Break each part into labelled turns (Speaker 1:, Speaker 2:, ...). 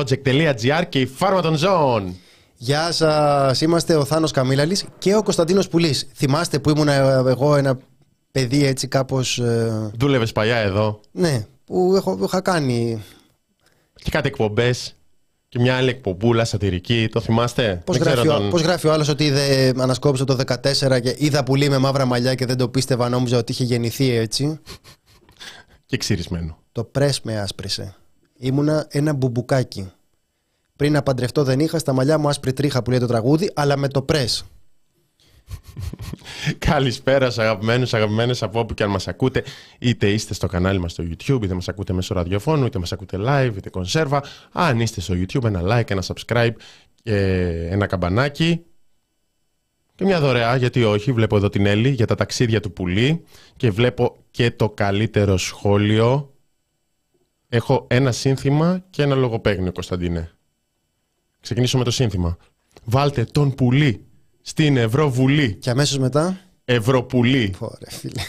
Speaker 1: Είναι το thepressproject.gr και η φάρμα των ζώων.
Speaker 2: Γεια σας, είμαστε ο Θάνος Καμίλαλης και ο Κωνσταντίνος Πουλής. Θυμάστε που ήμουν εγώ ένα παιδί έτσι κάπως.
Speaker 1: Δούλευες παλιά εδώ.
Speaker 2: Ναι, που έχω, είχα κάνει.
Speaker 1: Και κάτι εκπομπές. Και μια άλλη εκπομπούλα σατυρική, το θυμάστε;
Speaker 2: Πώς γράφει, τον... πώς γράφει ο άλλος ότι είδε, ανασκόψε το 14 και είδα πουλί με μαύρα μαλλιά και δεν το πίστευα, νόμιζα ότι είχε γεννηθεί έτσι.
Speaker 1: και ξυρισμένο.
Speaker 2: Το πρε με άσπρισε. Ήμουνα ένα μπουμπουκάκι. Πριν να παντρευτώ δεν είχα στα μαλλιά μου άσπρη τρίχα που λέει το τραγούδι, αλλά με το πρε.
Speaker 1: Καλησπέρα σε αγαπημένους, αγαπημένες από όπου και αν μας ακούτε. Είτε είστε στο κανάλι μας στο YouTube, είτε μας ακούτε μέσω ραδιοφώνου, είτε μας ακούτε live, είτε κονσέρβα. Αν είστε στο YouTube, ένα like, ένα subscribe και ένα καμπανάκι. Και μια δωρεά, γιατί όχι, βλέπω εδώ την Έλλη για τα ταξίδια του πουλί και βλέπω και το καλύτερο σχόλιο. Έχω ένα σύνθημα και ένα λογοπαίγνιο, Κωνσταντίνε. Ξεκινήσω με το σύνθημα. Βάλτε τον πουλί στην Ευρωβουλή.
Speaker 2: Και αμέσως μετά;
Speaker 1: Ευρωπουλή.
Speaker 2: Ωραία, φίλε.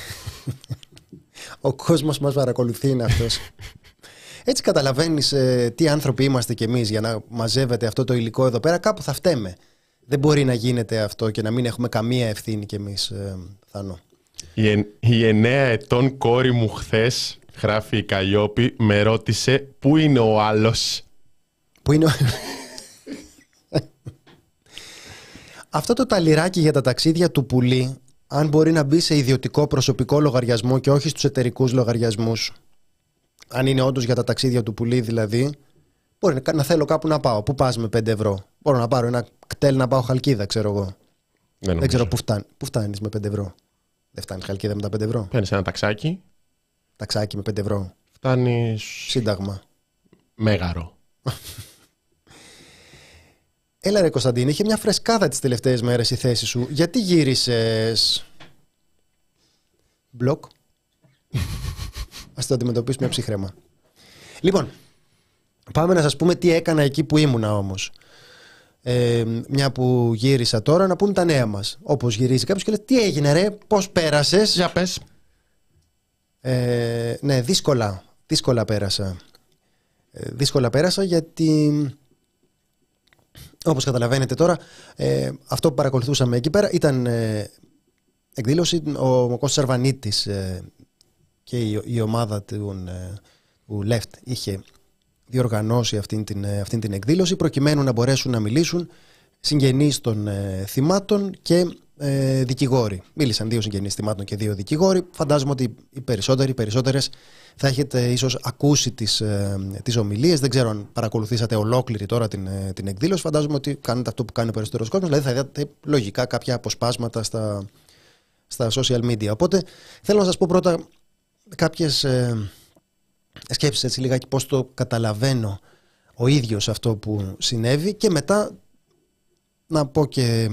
Speaker 2: Ο κόσμος μας παρακολουθεί είναι αυτός. Έτσι καταλαβαίνεις ε, τι άνθρωποι είμαστε κι εμείς για να μαζεύεται αυτό το υλικό εδώ πέρα. Κάπου θα φταίμε. Δεν μπορεί να γίνεται αυτό και να μην έχουμε καμία ευθύνη κι εμείς, ε, Θάνο.
Speaker 1: Η, η εννέα ετών κόρη μου χθες, γράφει η Καλλιόπη, με ρώτησε πού είναι ο άλλος;
Speaker 2: Πού είναι ο Αυτό το ταλιράκι για τα ταξίδια του πουλί, αν μπορεί να μπει σε ιδιωτικό προσωπικό λογαριασμό και όχι στους εταιρικούς λογαριασμούς, αν είναι όντως για τα ταξίδια του πουλί δηλαδή, μπορεί να θέλω κάπου να πάω. Πού πας με 5 ευρώ; Μπορώ να πάρω ένα κτέλ να πάω χαλκίδα, ξέρω εγώ. Δεν, Δεν ξέρω πού φτάνει. Πού φτάνεις με 5 ευρώ. Δεν φτάνει χαλκίδα με τα 5 ευρώ.
Speaker 1: Παίρνεις ένα ταξάκι.
Speaker 2: Ταξάκι με 5 ευρώ.
Speaker 1: Φτάνει.
Speaker 2: Σύνταγμα.
Speaker 1: Μέγαρο.
Speaker 2: Έλα ρε Κωνσταντίνη, είχε μια φρεσκάδα τις τελευταίες μέρες η θέση σου. Γιατί γύρισες... Μπλοκ. Ας το αντιμετωπίσουμε ψυχρέμα. Λοιπόν, πάμε να σας πούμε τι έκανα εκεί που ήμουνα όμως. Ε, μια που γύρισα τώρα να πούμε τα νέα μας. Όπως γυρίζει κάποιος και λέει τι έγινε ρε, πώς πέρασες;
Speaker 1: Για πες.
Speaker 2: Ε, ναι, δύσκολα. Δύσκολα πέρασα. Ε, δύσκολα πέρασα γιατί όπως καταλαβαίνετε τώρα, ε, αυτό που παρακολουθούσαμε εκεί πέρα ήταν ε, εκδήλωση, ο, ο Κώστας Αρβανίτης ε, και η, η ομάδα του, ε, του Left είχε διοργανώσει αυτή την, αυτή την εκδήλωση προκειμένου να μπορέσουν να μιλήσουν συγγενείς των θυμάτων και ε, δικηγόροι. Μίλησαν δύο συγγενείς θυμάτων και δύο δικηγόροι. Φαντάζομαι ότι οι περισσότεροι, οι περισσότερες θα έχετε ίσως ακούσει τις, ε, τις ομιλίες. Δεν ξέρω αν παρακολουθήσατε ολόκληρη τώρα την, ε, την εκδήλωση. Φαντάζομαι ότι κάνετε αυτό που κάνει ο περισσότερος κόσμος. Δηλαδή θα είδατε λογικά κάποια αποσπάσματα στα, στα social media. Οπότε θέλω να σας πω πρώτα κάποιες ε, σκέψεις έτσι λιγάκι πώς το καταλαβαίνω ο ίδιος αυτό που συνέβη και μετά να πω και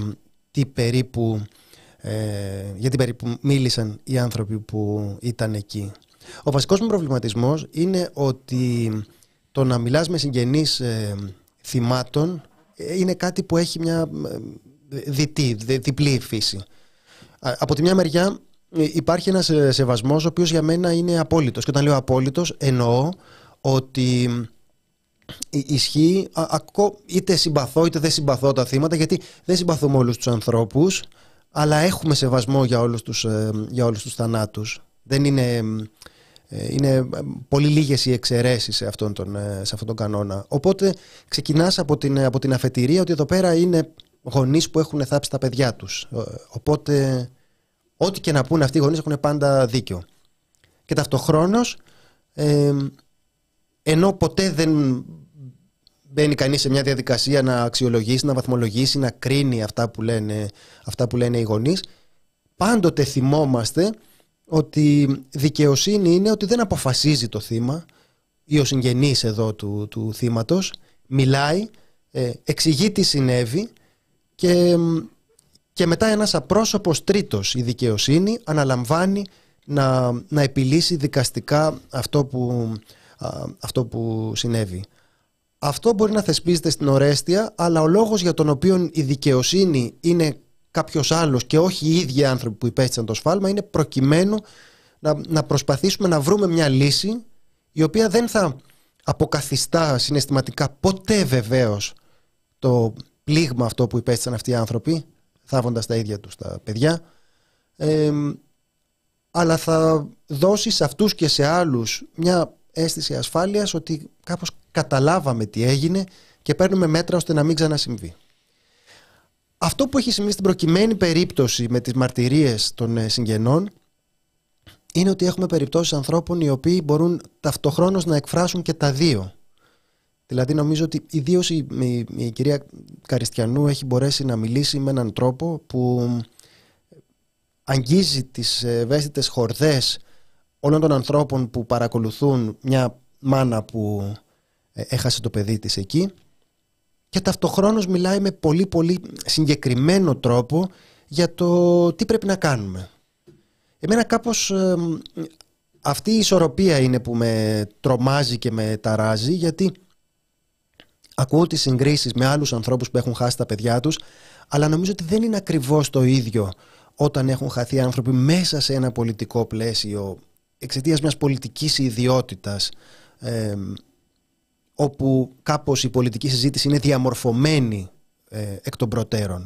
Speaker 2: τι περίπου, ε, γιατί περίπου μίλησαν οι άνθρωποι που ήταν εκεί. Ο βασικός μου προβληματισμός είναι ότι το να μιλάς με συγγενείς ε, θυμάτων ε, είναι κάτι που έχει μια ε, διτή, διπλή φύση. Από τη μια μεριά υπάρχει ένας σεβασμός ο οποίος για μένα είναι απόλυτος και όταν λέω απόλυτος εννοώ ότι ισχύει είτε συμπαθώ είτε δεν συμπαθώ τα θύματα γιατί δεν συμπαθούμε όλους τους ανθρώπους αλλά έχουμε σεβασμό για όλους τους, για όλους τους θανάτους. Δεν είναι ε, είναι πολύ λίγες οι εξαιρέσεις σε αυτόν τον, ε, σε αυτόν τον κανόνα. Οπότε ξεκινάς από την, από την αφετηρία ότι εδώ πέρα είναι γονείς που έχουν θάψει τα παιδιά τους. Ε, οπότε ό,τι και να πούνε αυτοί οι γονείς έχουν πάντα δίκιο. Και ταυτοχρόνως ε, ενώ ποτέ δεν μπαίνει κανείς σε μια διαδικασία να αξιολογήσει, να βαθμολογήσει, να κρίνει αυτά που λένε, αυτά που λένε οι γονείς, πάντοτε θυμόμαστε ότι δικαιοσύνη είναι ότι δεν αποφασίζει το θύμα ή ο συγγενής εδώ του, του θύματος, μιλάει, ε, εξηγεί τι συνέβη και, και μετά ένας απρόσωπος τρίτος η δικαιοσύνη αναλαμβάνει να, να επιλύσει δικαστικά αυτό που, αυτό που συνέβη. Αυτό μπορεί να θεσπίζεται στην ορέστια, αλλά ο λόγος για τον οποίο η δικαιοσύνη είναι κάποιος άλλος και όχι οι ίδιοι άνθρωποι που υπέστησαν το σφάλμα, είναι προκειμένου να, να προσπαθήσουμε να βρούμε μια λύση η οποία δεν θα αποκαθιστά συναισθηματικά ποτέ βεβαίως το πλήγμα αυτό που υπέστησαν αυτοί οι άνθρωποι θάβοντας τα ίδια τους τα παιδιά αλλά θα δώσει σε αυτούς και σε άλλους μια αίσθηση ασφάλειας ότι κάπως καταλάβαμε τι έγινε και παίρνουμε μέτρα ώστε να μην ξανασυμβεί. Αυτό που έχει συμβεί στην προκειμένη περίπτωση με τις μαρτυρίες των ε, συγγενών είναι ότι έχουμε περιπτώσεις ανθρώπων οι οποίοι μπορούν ταυτοχρόνως να εκφράσουν και τα δύο. Δηλαδή νομίζω ότι ιδίως η, η, η κυρία Καριστιανού έχει μπορέσει να μιλήσει με έναν τρόπο που αγγίζει τις ευαίσθητες χορδές όλων των ανθρώπων που παρακολουθούν μια μάνα που ε, έχασε το παιδί της εκεί και ταυτοχρόνως μιλάει με πολύ πολύ συγκεκριμένο τρόπο για το τι πρέπει να κάνουμε. Εμένα κάπως αυτή η ισορροπία είναι που με τρομάζει και με ταράζει γιατί ακούω τις συγκρίσεις με άλλους ανθρώπους που έχουν χάσει τα παιδιά τους αλλά νομίζω ότι δεν είναι ακριβώς το ίδιο όταν έχουν χαθεί άνθρωποι μέσα σε ένα πολιτικό πλαίσιο εξαιτίας μιας πολιτικής ιδιότητας όπου κάπως η πολιτική συζήτηση είναι διαμορφωμένη ε, εκ των προτέρων.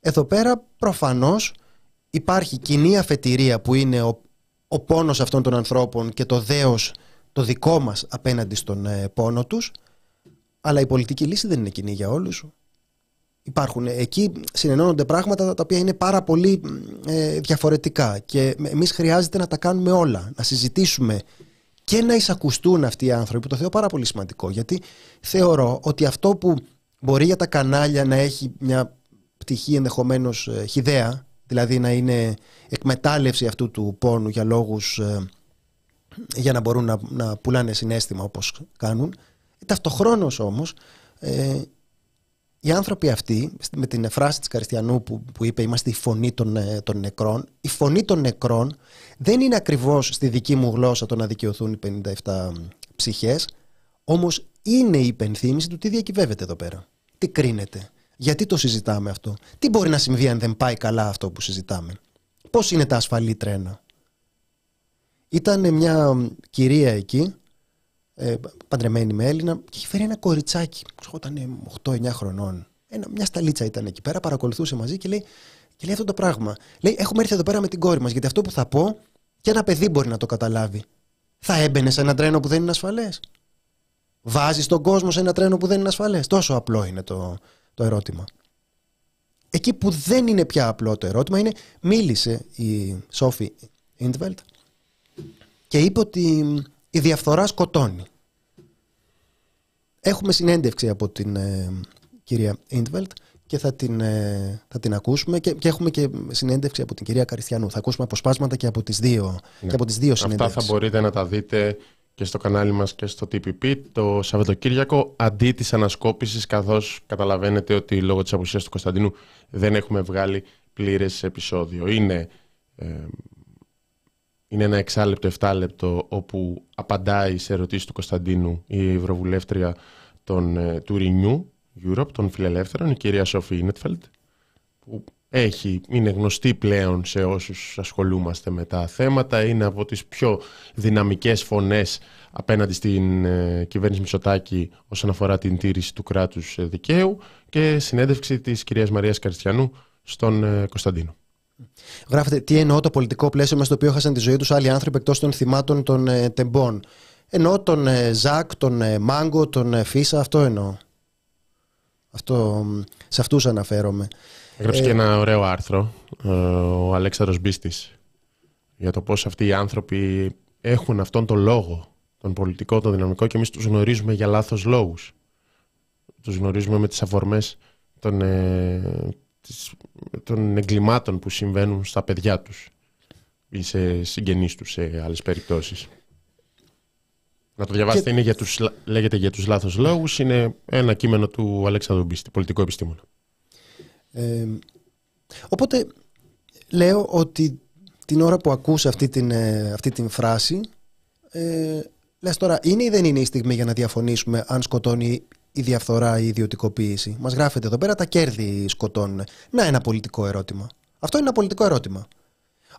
Speaker 2: Εδώ πέρα προφανώς υπάρχει κοινή αφετηρία που είναι ο, ο πόνος αυτών των ανθρώπων και το δέος το δικό μας απέναντι στον ε, πόνο τους αλλά η πολιτική λύση δεν είναι κοινή για όλους. Υπάρχουν εκεί συνενώνονται πράγματα τα οποία είναι πάρα πολύ ε, διαφορετικά και εμείς χρειάζεται να τα κάνουμε όλα, να συζητήσουμε και να εισακουστούν αυτοί οι άνθρωποι που το θεωρώ πάρα πολύ σημαντικό γιατί θεωρώ ότι αυτό που μπορεί για τα κανάλια να έχει μια πτυχή ενδεχομένως ε, χιδέα δηλαδή να είναι εκμετάλλευση αυτού του πόνου για λόγους ε, για να μπορούν να, να πουλάνε συνέστημα όπως κάνουν ταυτοχρόνως όμως ε, οι άνθρωποι αυτοί, με την φράση της Καριστιανού που, που είπε είμαστε η φωνή των, ε, των νεκρών, η φωνή των νεκρών δεν είναι ακριβώς στη δική μου γλώσσα το να δικαιωθούν οι 57 ψυχές, όμως είναι η υπενθύμηση του τι διακυβεύεται εδώ πέρα. Τι κρίνεται. Γιατί το συζητάμε αυτό. Τι μπορεί να συμβεί αν δεν πάει καλά αυτό που συζητάμε. Πώς είναι τα ασφαλή τρένα. Ήταν μια κυρία εκεί, ε, παντρεμένη με Έλληνα, και είχε φέρει ένα κοριτσάκι. Όταν 8-9 χρονών. Ένα, μια σταλίτσα ήταν εκεί πέρα, παρακολουθούσε μαζί και λέει, και λέει αυτό το πράγμα. Λέει: Έχουμε έρθει εδώ πέρα με την κόρη μας, γιατί αυτό που θα πω και ένα παιδί μπορεί να το καταλάβει. Θα έμπαινε σε ένα τρένο που δεν είναι ασφαλές. Βάζεις τον κόσμο σε ένα τρένο που δεν είναι ασφαλές. Τόσο απλό είναι το, το ερώτημα. Εκεί που δεν είναι πια απλό το ερώτημα είναι μίλησε η Σόφη Ιντβελτ και είπε ότι η διαφθορά σκοτώνει. Έχουμε συνέντευξη από την ε, κυρία Ιντβελτ και θα την, ε, θα την ακούσουμε και, και έχουμε και συνέντευξη από την κυρία Καριστιανού. Θα ακούσουμε αποσπάσματα και από τις δύο, ναι. και από τις δύο συνέντευξεις.
Speaker 1: Αυτά θα μπορείτε να τα δείτε και στο κανάλι μας και στο TPP το Σαββατοκύριακο αντί της ανασκόπησης καθώς καταλαβαίνετε ότι λόγω της απουσίας του Κωνσταντίνου δεν έχουμε βγάλει πλήρες επεισόδιο. Είναι ε, είναι ένα εξάλεπτο, εφτάλεπτο όπου απαντάει σε ερωτήσεις του Κωνσταντίνου η Ευρωβουλεύτρια των, ε, του Renew Europe, των φιλελεύθερων, η κυρία Σόφη Ινετφελτ, που έχει, είναι γνωστή πλέον σε όσους ασχολούμαστε με τα θέματα, είναι από τις πιο δυναμικές φωνές απέναντι στην ε, κυβέρνηση Μητσοτάκη όσον αφορά την τήρηση του κράτους ε, δικαίου και συνέντευξη της κυρίας Μαρίας Καριστιανού στον ε, Κωνσταντίνο.
Speaker 2: Γράφετε τι εννοώ το πολιτικό πλαίσιο μες στο οποίο έχασαν τη ζωή τους άλλοι άνθρωποι εκτός των θυμάτων των ε, τεμπών. Εννοώ τον ε, Ζακ, τον ε, Μάγκο, τον ε, Φίσα, αυτό εννοώ. Αυτό, σε αυτούς αναφέρομαι.
Speaker 1: Έγραψε και ένα ωραίο άρθρο ο Αλέξανδρος Μπίστης για το πώς αυτοί οι άνθρωποι έχουν αυτόν τον λόγο, τον πολιτικό, τον δυναμικό και εμείς τους γνωρίζουμε για λάθος λόγους. Τους γνωρίζουμε με τις αφορμές των, των εγκλημάτων που συμβαίνουν στα παιδιά τους ή σε συγγενείς τους σε άλλες περιπτώσεις. Να το διαβάσετε, είναι για τους, λέγεται για τους λάθος λόγους, είναι ένα κείμενο του Αλέξανδρου Μπίστη, πολιτικό επιστήμονα.
Speaker 2: Ε, οπότε λέω ότι την ώρα που ακούς αυτή την, ε, αυτή την φράση ε, λες τώρα είναι ή δεν είναι η στιγμή για να διαφωνήσουμε αν σκοτώνει η διαφθορά, η ιδιωτικοποίηση; Μας γράφεται εδώ πέρα τα κέρδη σκοτώνουν. Να ένα πολιτικό ερώτημα. Αυτό είναι ένα πολιτικό ερώτημα.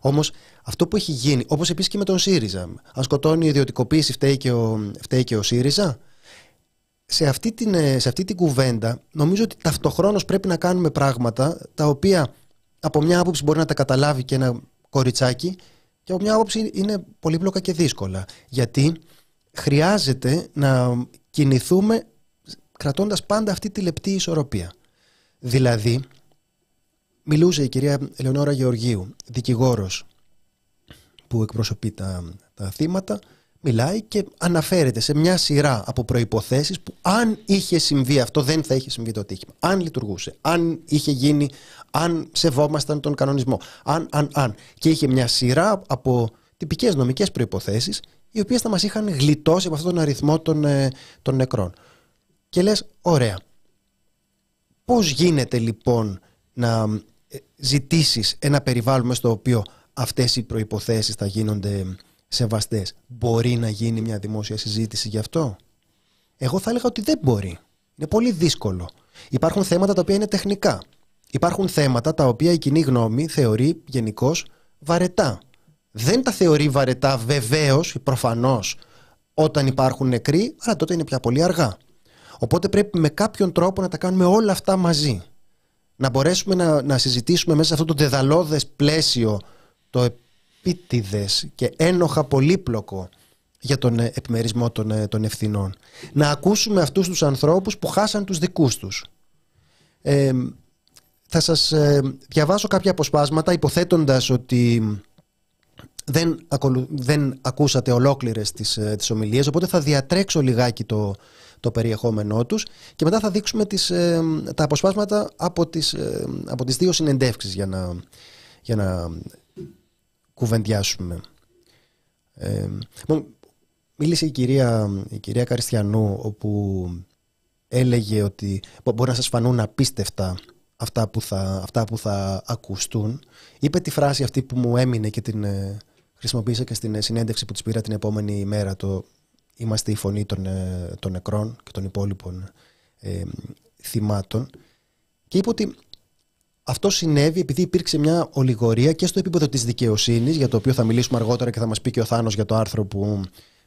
Speaker 2: Όμως αυτό που έχει γίνει, όπως επίσης και με τον ΣΥΡΙΖΑ, αν σκοτώνει η ιδιωτικοποίηση, φταίει και ο, φταίει και ο ΣΥΡΙΖΑ. σε αυτή, την, ε, σε αυτή την κουβέντα νομίζω ότι ταυτοχρόνως πρέπει να κάνουμε πράγματα τα οποία από μια άποψη μπορεί να τα καταλάβει και ένα κοριτσάκι και από μια άποψη είναι πολύπλοκα και δύσκολα. Γιατί χρειάζεται να κινηθούμε κρατώντας πάντα αυτή τη λεπτή ισορροπία. Δηλαδή, μιλούσε η κυρία Ελεονόρα Γεωργίου, δικηγόρος που εκπροσωπεί τα, τα θύματα, μιλάει και αναφέρεται σε μια σειρά από προϋποθέσεις που αν είχε συμβεί αυτό δεν θα είχε συμβεί το ατύχημα. Αν λειτουργούσε, αν είχε γίνει, αν σεβόμασταν τον κανονισμό, αν, αν, αν. Και είχε μια σειρά από τυπικές νομικές προϋποθέσεις οι οποίες θα μας είχαν γλιτώσει από αυτόν τον αριθμό των, ε, των νεκρών. Και λες, ωραία, πώς γίνεται λοιπόν να ε, ζητήσεις ένα περιβάλλον στο οποίο αυτές οι προϋποθέσεις θα γίνονται σεβαστές. Μπορεί να γίνει μια δημόσια συζήτηση γι' αυτό; Εγώ θα έλεγα ότι δεν μπορεί. Είναι πολύ δύσκολο. Υπάρχουν θέματα τα οποία είναι τεχνικά. Υπάρχουν θέματα τα οποία η κοινή γνώμη θεωρεί γενικώς βαρετά. Δεν τα θεωρεί βαρετά βεβαίως ή προφανώς όταν υπάρχουν νεκροί, αλλά τότε είναι πια πολύ αργά. Οπότε πρέπει με κάποιον τρόπο να τα κάνουμε όλα αυτά μαζί. Να μπορέσουμε να, να συζητήσουμε μέσα σε αυτό το δεδαλώδες πλαίσιο το επίτηδες και ένοχα πολύπλοκο για τον ε, επιμερισμό των, ε, των ευθυνών. Να ακούσουμε αυτούς τους ανθρώπους που χάσαν τους δικούς τους. Ε, θα σας διαβάσω κάποια αποσπάσματα υποθέτοντας ότι δεν, δεν ακούσατε ολόκληρες τις, τις ομιλίες οπότε θα διατρέξω λιγάκι το, το περιεχόμενό τους και μετά θα δείξουμε τις, τα αποσπάσματα από τις, από τις δύο συνεντεύξεις για να, για να κουβεντιάσουμε. Ε, μίλησε η κυρία, η κυρία Καριστιανού όπου έλεγε ότι μπορεί να σας φανούν απίστευτα αυτά που θα, αυτά που θα ακουστούν. Είπε τη φράση αυτή που μου έμεινε και την ε, χρησιμοποίησα και στην ε, συνέντευξη που της πήρα την επόμενη μέρα το «Είμαστε η φωνή των, ε, των νεκρών και των υπόλοιπων ε, θυμάτων» και είπε ότι αυτό συνέβη επειδή υπήρξε μια ολιγορία και στο επίπεδο της δικαιοσύνης, για το οποίο θα μιλήσουμε αργότερα και θα μας πει και ο Θάνος για το άρθρο που,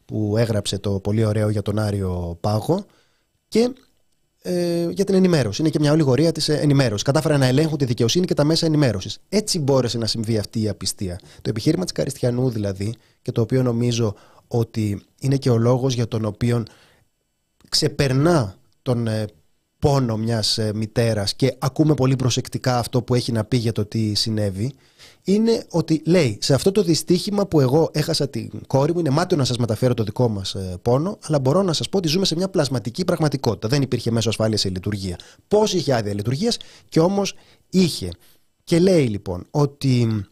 Speaker 2: που έγραψε το πολύ ωραίο για τον Άριο Πάγο, και ε, για την ενημέρωση. Είναι και μια ολιγορία της ενημέρωσης. Κατάφεραν να ελέγχουν τη δικαιοσύνη και τα μέσα ενημέρωσης. Έτσι μπόρεσε να συμβεί αυτή η απιστία. Το επιχείρημα της Καριστιανού δηλαδή, και το οποίο νομίζω ότι είναι και ο λόγος για τον οποίο ξεπερνά τον ε, πόνο μιας ε, μητέρας και ακούμε πολύ προσεκτικά αυτό που έχει να πει για το τι συνέβη είναι ότι λέει σε αυτό το δυστύχημα που εγώ έχασα την κόρη μου είναι μάτιο να σας μεταφέρω το δικό μας ε, πόνο αλλά μπορώ να σας πω ότι ζούμε σε μια πλασματική πραγματικότητα. Δεν υπήρχε μέσω ασφάλειας σε λειτουργία. Πώς είχε άδεια λειτουργίας και όμως είχε και λέει λοιπόν ότι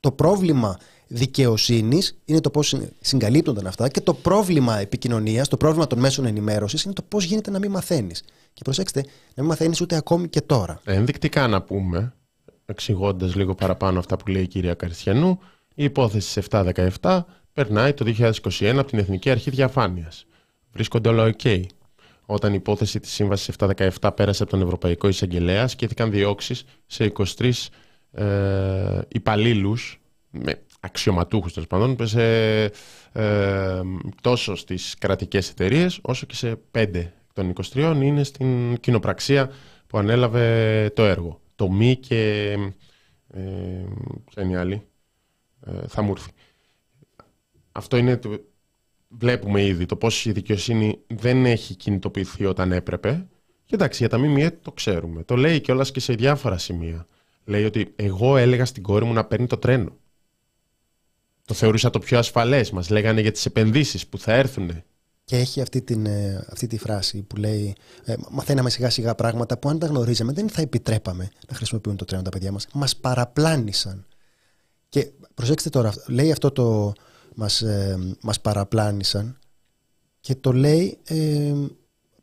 Speaker 2: το πρόβλημα δικαιοσύνης είναι το πώς συγκαλύπτονταν αυτά και το πρόβλημα επικοινωνίας, το πρόβλημα των μέσων ενημέρωσης είναι το πώς γίνεται να μην μαθαίνεις. Και προσέξτε, να μην μαθαίνεις ούτε ακόμη και τώρα.
Speaker 1: Ενδεικτικά να πούμε, εξηγώντας λίγο παραπάνω αυτά που λέει η κυρία Καριστιανού, η υπόθεση 717 περνάει το 2021 από την Εθνική Αρχή Διαφάνειας. Βρίσκονται όλα OK. Όταν η υπόθεση της Σύμβασης 717 πέρασε από τον Ευρωπαϊκό Εισαγγελέα, σκέφτηκαν διώξεις σε 23 ε, υπαλλήλους με αξιωματούχους τέλος πάντων σε, ε, τόσο στις κρατικές εταιρείες όσο και σε πέντε των 23 είναι στην κοινοπραξία που ανέλαβε το έργο. Το μη και ε, ποια είναι η άλλη, ε, θα μου έρθει. Αυτό είναι, το, βλέπουμε ήδη το πώς η δικαιοσύνη δεν έχει κινητοποιηθεί όταν έπρεπε. Και εντάξει, για τα ΜΜΕ το ξέρουμε. Το λέει κιόλας και σε διάφορα σημεία. Λέει ότι εγώ έλεγα στην κόρη μου να παίρνει το τρένο. Το θεωρούσα το πιο ασφαλές. Μας λέγανε για τις επενδύσεις που θα έρθουν.
Speaker 2: Και έχει αυτή, την, ε, αυτή τη φράση που λέει ε, μαθαίναμε σιγά σιγά πράγματα που αν τα γνωρίζαμε δεν θα επιτρέπαμε να χρησιμοποιούν το τρένο τα παιδιά μας. Μας παραπλάνησαν. Και προσέξτε τώρα, λέει αυτό το μας, ε, μας παραπλάνησαν και το λέει ε,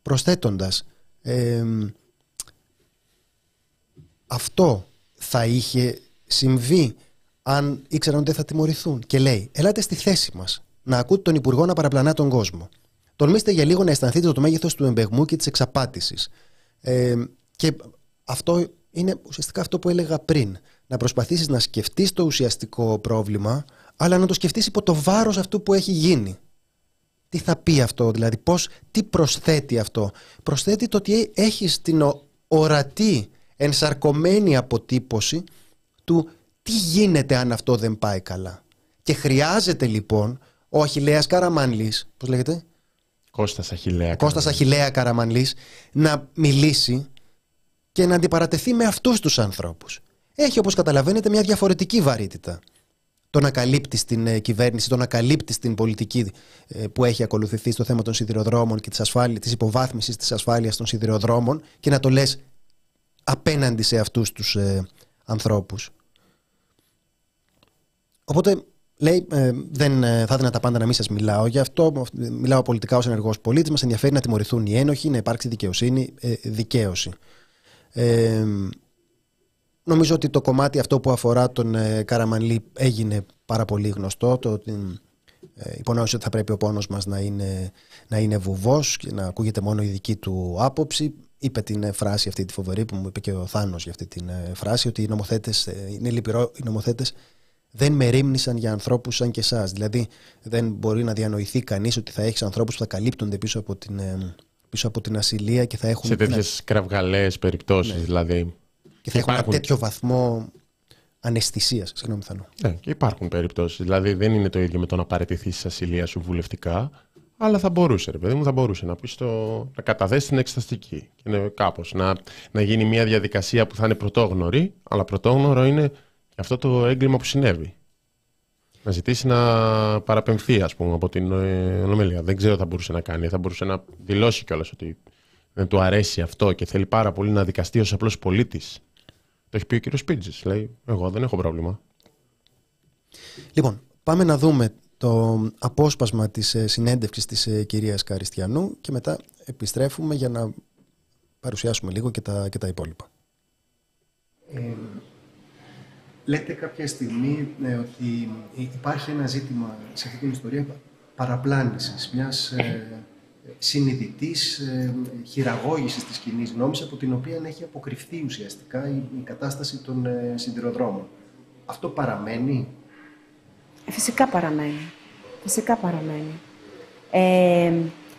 Speaker 2: προσθέτοντας ε, αυτό θα είχε συμβεί αν ήξεραν ότι δεν θα τιμωρηθούν. Και λέει: Ελάτε στη θέση μας να ακούτε τον Υπουργό να παραπλανά τον κόσμο. Τολμήστε για λίγο να αισθανθείτε το μέγεθος του εμπεγμού και της εξαπάτησης. Ε, και αυτό είναι ουσιαστικά αυτό που έλεγα πριν. Να προσπαθήσεις να σκεφτείς το ουσιαστικό πρόβλημα, αλλά να το σκεφτείς υπό το βάρος αυτού που έχει γίνει. τι θα πει αυτό, δηλαδή πώς, τι προσθέτει αυτό. Προσθέτει το ότι έχεις την ορατή, ενσαρκωμένη αποτύπωση του τι γίνεται αν αυτό δεν πάει καλά; Και χρειάζεται λοιπόν ο Αχιλέας Καραμανλής, πώς λέγεται,
Speaker 1: Κώστας Αχιλέα.
Speaker 2: Κώστας Αχιλέα Καραμανλής να μιλήσει και να αντιπαρατεθεί με αυτούς τους ανθρώπους. Έχει όπως καταλαβαίνετε μια διαφορετική βαρύτητα. Το να καλύπτει την ε, κυβέρνηση, το να καλύπτει την πολιτική ε, που έχει ακολουθηθεί στο θέμα των σιδηροδρόμων και της, ασφάλεια, της υποβάθμισης της ασφάλειας των σιδηροδρόμων και να το λες απέναντι σε αυτούς τους ε, ανθρώπους. Οπότε Λέει, ε, δεν ε, θα έδινα τα πάντα να μην σας μιλάω. Γι' αυτό μιλάω πολιτικά ως ενεργός πολίτης. Μας ενδιαφέρει να τιμωρηθούν οι ένοχοι, να υπάρξει δικαιοσύνη, ε, δικαίωση. Ε, νομίζω ότι το κομμάτι αυτό που αφορά τον ε, Καραμανλή έγινε πάρα πολύ γνωστό. Το ότι ε, υπονόησε ότι θα πρέπει ο πόνος μας να είναι, να είναι βουβός και να ακούγεται μόνο η δική του άποψη. Είπε την φράση αυτή τη φοβερή που μου είπε και ο Θάνος για αυτή την φράση ότι οι νομοθέτες, είναι λυπηρό οι νομοθέτες δεν με ρίμνησαν για ανθρώπους σαν και εσάς. Δηλαδή, δεν μπορεί να διανοηθεί κανείς ότι θα έχεις ανθρώπους που θα καλύπτονται πίσω από την, ε, πίσω από την ασυλία και θα έχουν.
Speaker 1: Σε τέτοιες κραυγαλαίες περιπτώσεις, ναι. δηλαδή.
Speaker 2: Και θα έχουν ένα τέτοιο βαθμό αναισθησίας. Συγγνώμη, Θανό.
Speaker 1: Ναι, και υπάρχουν περιπτώσεις. Δηλαδή, δεν είναι το ίδιο με το να παραιτηθεί τη ασυλία σου βουλευτικά. Αλλά θα μπορούσε, ρε παιδί μου, θα μπορούσε να πεις το. να καταθέσει την εξεταστική. Και κάπως να, να γίνει μια διαδικασία που θα είναι πρωτόγνωρη, αλλά πρωτόγνωρο είναι αυτό το έγκλημα που συνέβη. Να ζητήσει να παραπεμφθεί, ας πούμε, από την ε, Ολομέλεια. Δεν ξέρω τι θα μπορούσε να κάνει. Θα μπορούσε να δηλώσει κιόλας ότι δεν του αρέσει αυτό και θέλει πάρα πολύ να δικαστεί ως απλός πολίτης. Το έχει πει ο κύριος Πίτζη. Λέει: Εγώ δεν έχω πρόβλημα.
Speaker 2: Λοιπόν, πάμε να δούμε το απόσπασμα της ε, συνέντευξης της ε, κυρίας Καριστιανού και μετά επιστρέφουμε για να παρουσιάσουμε λίγο και τα, και τα υπόλοιπα. Ε, Λέτε κάποια στιγμή ε, ότι υπάρχει ένα ζήτημα σε αυτή την ιστορία παραπλάνησης, μιας ε, συνειδητής ε, χειραγώγησης της κοινή γνώμης από την οποία έχει αποκρυφθεί ουσιαστικά η, κατάσταση των ε, συντηροδρόμων. Αυτό παραμένει;
Speaker 3: Ε, φυσικά παραμένει. Φυσικά παραμένει. Ε,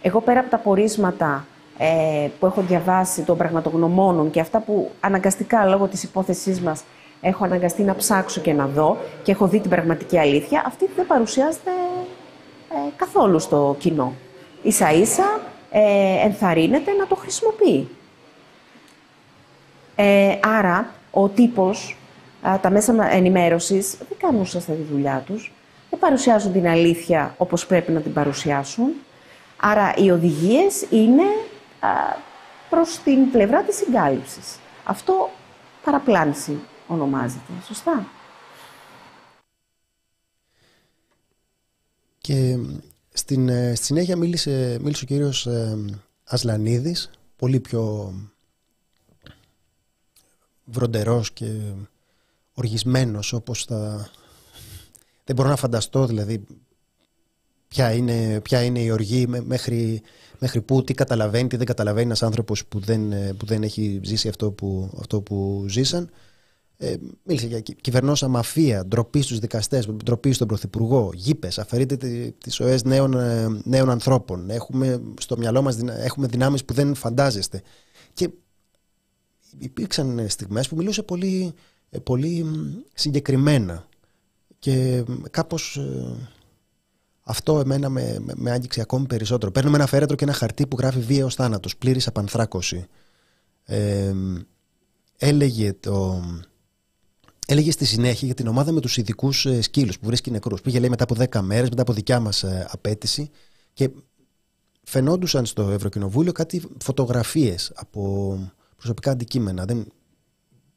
Speaker 3: εγώ πέρα από τα πορίσματα ε, που έχω διαβάσει των πραγματογνωμόνων και αυτά που αναγκαστικά λόγω της υπόθεσής μας έχω αναγκαστεί να ψάξω και να δω και έχω δει την πραγματική αλήθεια, αυτή δεν παρουσιάζεται ε, καθόλου στο κοινό. Ίσα ίσα ε, ενθαρρύνεται να το χρησιμοποιεί. Ε, άρα, ο τύπος, τα μέσα ενημέρωσης δεν κάνουν σωστά τη δουλειά τους, δεν παρουσιάζουν την αλήθεια όπως πρέπει να την παρουσιάσουν. Άρα, οι οδηγίες είναι α, προς την πλευρά της συγκάλυψης. Αυτό παραπλάνηση ονομάζεται. Σωστά.
Speaker 2: Και στην, ε, στη συνέχεια μίλησε, μίλησε ο κύριος ε, Ασλανίδης, πολύ πιο βροντερός και οργισμένος όπως θα... Δεν μπορώ να φανταστώ δηλαδή ποια είναι, ποια είναι η οργή μέχρι, μέχρι πού, τι καταλαβαίνει, τι δεν καταλαβαίνει ένας άνθρωπος που δεν, ε, που δεν έχει ζήσει αυτό που, αυτό που ζήσαν. Ε, μίλησε για κυβερνόσα μαφία, ντροπή στους δικαστές, ντροπή στον Πρωθυπουργό, γήπες, αφαιρείται τις ζωές νέων, ε, νέων ανθρώπων. Έχουμε στο μυαλό μας έχουμε δυνάμεις που δεν φαντάζεστε. Και υπήρξαν στιγμές που μιλούσε πολύ, ε, πολύ συγκεκριμένα. Και κάπως ε, αυτό εμένα με, με, με άγγιξε ακόμη περισσότερο. Παίρνουμε ένα φέρετρο και ένα χαρτί που γράφει βίαιος θάνατος, πλήρης απανθράκωση. Ε, έλεγε το, Έλεγε στη συνέχεια για την ομάδα με τους ειδικούς ε, σκύλους που βρίσκει νεκρούς. Πήγε λέει μετά από 10 μέρες, μετά από δικιά μας ε, απέτηση και φαινόντουσαν στο Ευρωκοινοβούλιο κάτι φωτογραφίες από προσωπικά αντικείμενα. Δεν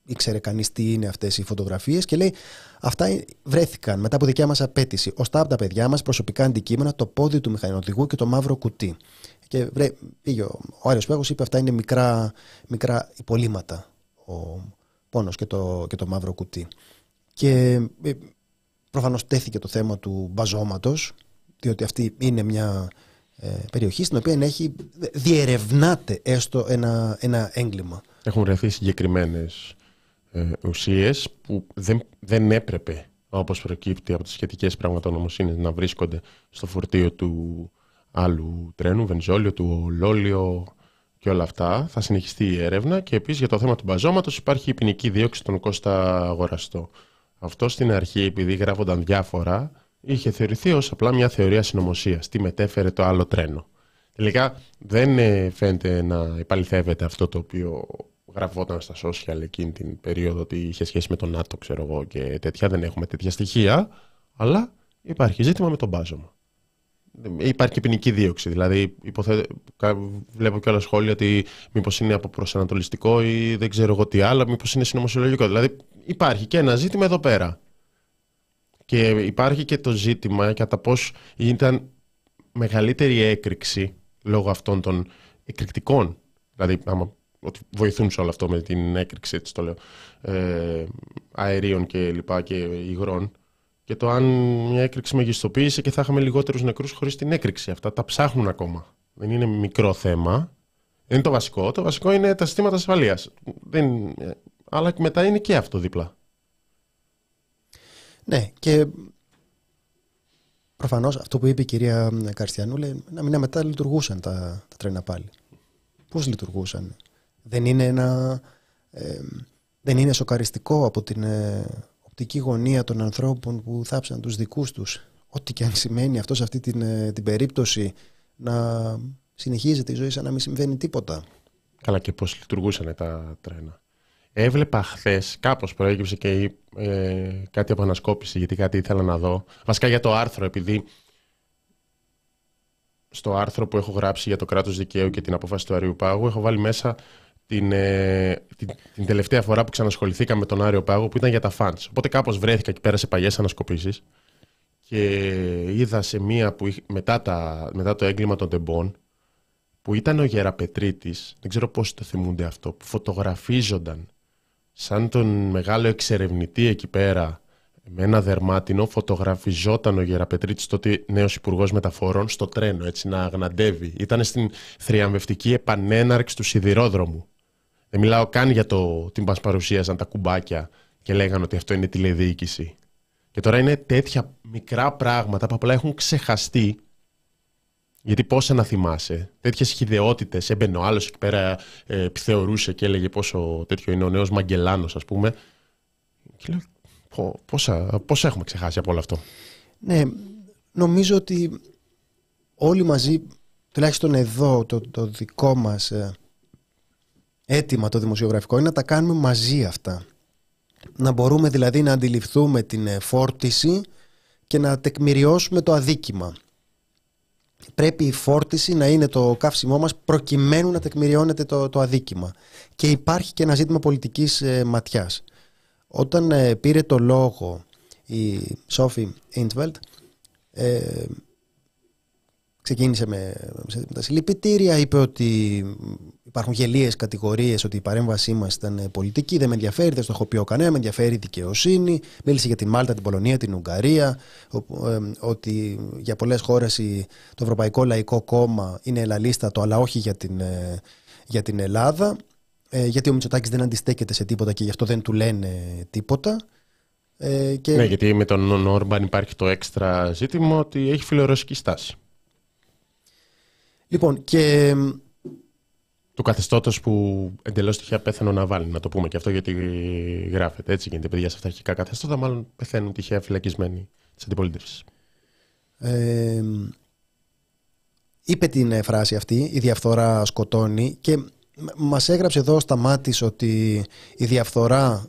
Speaker 2: ήξερε κανείς τι είναι αυτές οι φωτογραφίες και λέει αυτά βρέθηκαν μετά από δικιά μας απέτηση. Ωστά από τα παιδιά μας προσωπικά αντικείμενα, το πόδι του μηχανοδηγού και το μαύρο κουτί. Και βρέ, πήγε ο, ο Άριος Πέγος είπε αυτά είναι μικρά, μικρά υπολείμματα. Ο, πόνος και το, και το μαύρο κουτί. Και ε, προφανώς τέθηκε το θέμα του μπαζώματος, διότι αυτή είναι μια ε, περιοχή στην οποία έχει, διερευνάται έστω ένα, ένα έγκλημα.
Speaker 1: Έχουν βρεθεί συγκεκριμένες ε, ουσίες που δεν, δεν έπρεπε όπως προκύπτει από τις σχετικές πραγματονομοσύνες να βρίσκονται στο φορτίο του άλλου τρένου, Βενζόλιο, του Λόλιο και όλα αυτά. Θα συνεχιστεί η έρευνα και επίσης για το θέμα του μπαζώματος υπάρχει η ποινική δίωξη των Κώστα Αγοραστό. Αυτό στην αρχή, επειδή γράφονταν διάφορα, είχε θεωρηθεί ως απλά μια θεωρία συνωμοσίας. Τι μετέφερε το άλλο τρένο. Τελικά δεν ε, φαίνεται να υπαλληθεύεται αυτό το οποίο γραφόταν στα social εκείνη την περίοδο ότι είχε σχέση με τον ΝΑΤΟ, ξέρω εγώ, και τέτοια. Δεν έχουμε τέτοια στοιχεία. Αλλά υπάρχει ζήτημα με τον μπάζωμα. Υπάρχει και ποινική δίωξη. Δηλαδή, υποθε... βλέπω και άλλα σχόλια ότι μήπως είναι από προσανατολιστικό ή δεν ξέρω εγώ τι άλλο, μήπως είναι συνωμοσιολογικό. Δηλαδή, υπάρχει και ένα ζήτημα εδώ πέρα. Και υπάρχει και το ζήτημα κατά πώς ήταν μεγαλύτερη έκρηξη λόγω αυτών των εκρηκτικών. Δηλαδή, άμα ότι βοηθούν σε όλο αυτό με την έκρηξη, έτσι το λέω, ε, αερίων και λοιπά και υγρών. Και το αν μια έκρηξη μεγιστοποίησε και θα είχαμε λιγότερους νεκρούς χωρίς την έκρηξη. Αυτά τα ψάχνουν ακόμα. Δεν είναι μικρό θέμα. Δεν είναι το βασικό. Το βασικό είναι τα συστήματα ασφαλείας. Δεν... Αλλά μετά είναι και αυτό δίπλα.
Speaker 2: Ναι, και προφανώς αυτό που είπε η κυρία Καρστιανού λέει να μην μετά λειτουργούσαν τα, τα τρένα πάλι. Πώς λειτουργούσαν, δεν είναι ένα. Ε, δεν είναι σοκαριστικό από την ε, οπτική γωνία των ανθρώπων που θάψαν τους δικούς τους ό,τι και αν σημαίνει αυτό σε αυτή την, ε, την περίπτωση να συνεχίζεται η ζωή σαν να μην συμβαίνει τίποτα.
Speaker 1: Καλά και πώς λειτουργούσαν τα τρένα. Έβλεπα χθες, κάπως προέκυψε και ε, κάτι από ανασκόπηση, γιατί κάτι ήθελα να δω. Βασικά για το άρθρο, επειδή στο άρθρο που έχω γράψει για το κράτος δικαίου και την απόφαση του Αριού Πάγου, έχω βάλει μέσα την, ε, την, την, τελευταία φορά που ξανασχοληθήκα με τον Άριο Πάγο που ήταν για τα fans. Οπότε κάπως βρέθηκα και πέρασε παλιές ανασκοπήσεις και είδα σε μία που μετά, τα, μετά το έγκλημα των τεμπών που ήταν ο Γεραπετρίτης, δεν ξέρω πώς το θυμούνται αυτό, που φωτογραφίζονταν σαν τον μεγάλο εξερευνητή εκεί πέρα με ένα δερμάτινο φωτογραφιζόταν ο Γεραπετρίτης τότε νέος υπουργός μεταφορών στο τρένο έτσι να αγναντεύει. Ήταν στην θριαμβευτική επανέναρξη του σιδηρόδρομου. Δεν μιλάω καν για το τι μας παρουσίαζαν τα κουμπάκια και λέγανε ότι αυτό είναι τηλεδιοίκηση. Και τώρα είναι τέτοια μικρά πράγματα που απλά έχουν ξεχαστεί. Γιατί πώς να θυμάσαι, τέτοιες χιδεότητες. Έμπαινε ο άλλος εκεί πέρα, ε, επιθεωρούσε και έλεγε πόσο τέτοιο είναι ο νέος Μαγκελάνος, ας πούμε. Και λέω, πόσα, πόσα έχουμε ξεχάσει από όλο αυτό.
Speaker 2: Ναι, νομίζω ότι όλοι μαζί, τουλάχιστον εδώ, το, το δικό μας ε, αίτημα το δημοσιογραφικό είναι να τα κάνουμε μαζί αυτά. Να μπορούμε δηλαδή να αντιληφθούμε την ε, φόρτιση και να τεκμηριώσουμε το αδίκημα. Πρέπει η φόρτιση να είναι το καύσιμό μας προκειμένου να τεκμηριώνεται το, το αδίκημα. Και υπάρχει και ένα ζήτημα πολιτικής ε, ματιάς. Όταν ε, πήρε το λόγο η Σόφι Ιντβελτ, ε, ξεκίνησε με, με τα συλληπιτήρια, είπε ότι υπάρχουν γελίες κατηγορίες ότι η παρέμβασή μας ήταν πολιτική, δεν με ενδιαφέρει, δεν στο έχω πει ο κανένα, με ενδιαφέρει η δικαιοσύνη, μίλησε για τη Μάλτα, την Πολωνία, την Ουγγαρία, ε, ότι για πολλές χώρες το Ευρωπαϊκό Λαϊκό Κόμμα είναι ελαλίστατο, αλλά όχι για την, ε, για την Ελλάδα ε, γιατί ο Μητσοτάκης δεν αντιστέκεται σε τίποτα και γι' αυτό δεν του λένε τίποτα.
Speaker 1: Ε, και... Ναι, γιατί με τον Όρμπαν υπάρχει το έξτρα ζήτημα ότι έχει φιλορωσική στάση.
Speaker 2: Λοιπόν, και...
Speaker 1: Του καθεστώτος που εντελώς τυχαία πέθανε ο Ναβάλ, να το πούμε και αυτό γιατί γράφεται έτσι γίνεται παιδιά σε αυτά αρχικά καθεστώτα, μάλλον πεθαίνουν τυχαία φυλακισμένοι της αντιπολίτευσης.
Speaker 2: Ε, είπε την φράση αυτή, η διαφθορά σκοτώνει και μας έγραψε εδώ στα μάτις ότι η διαφθορά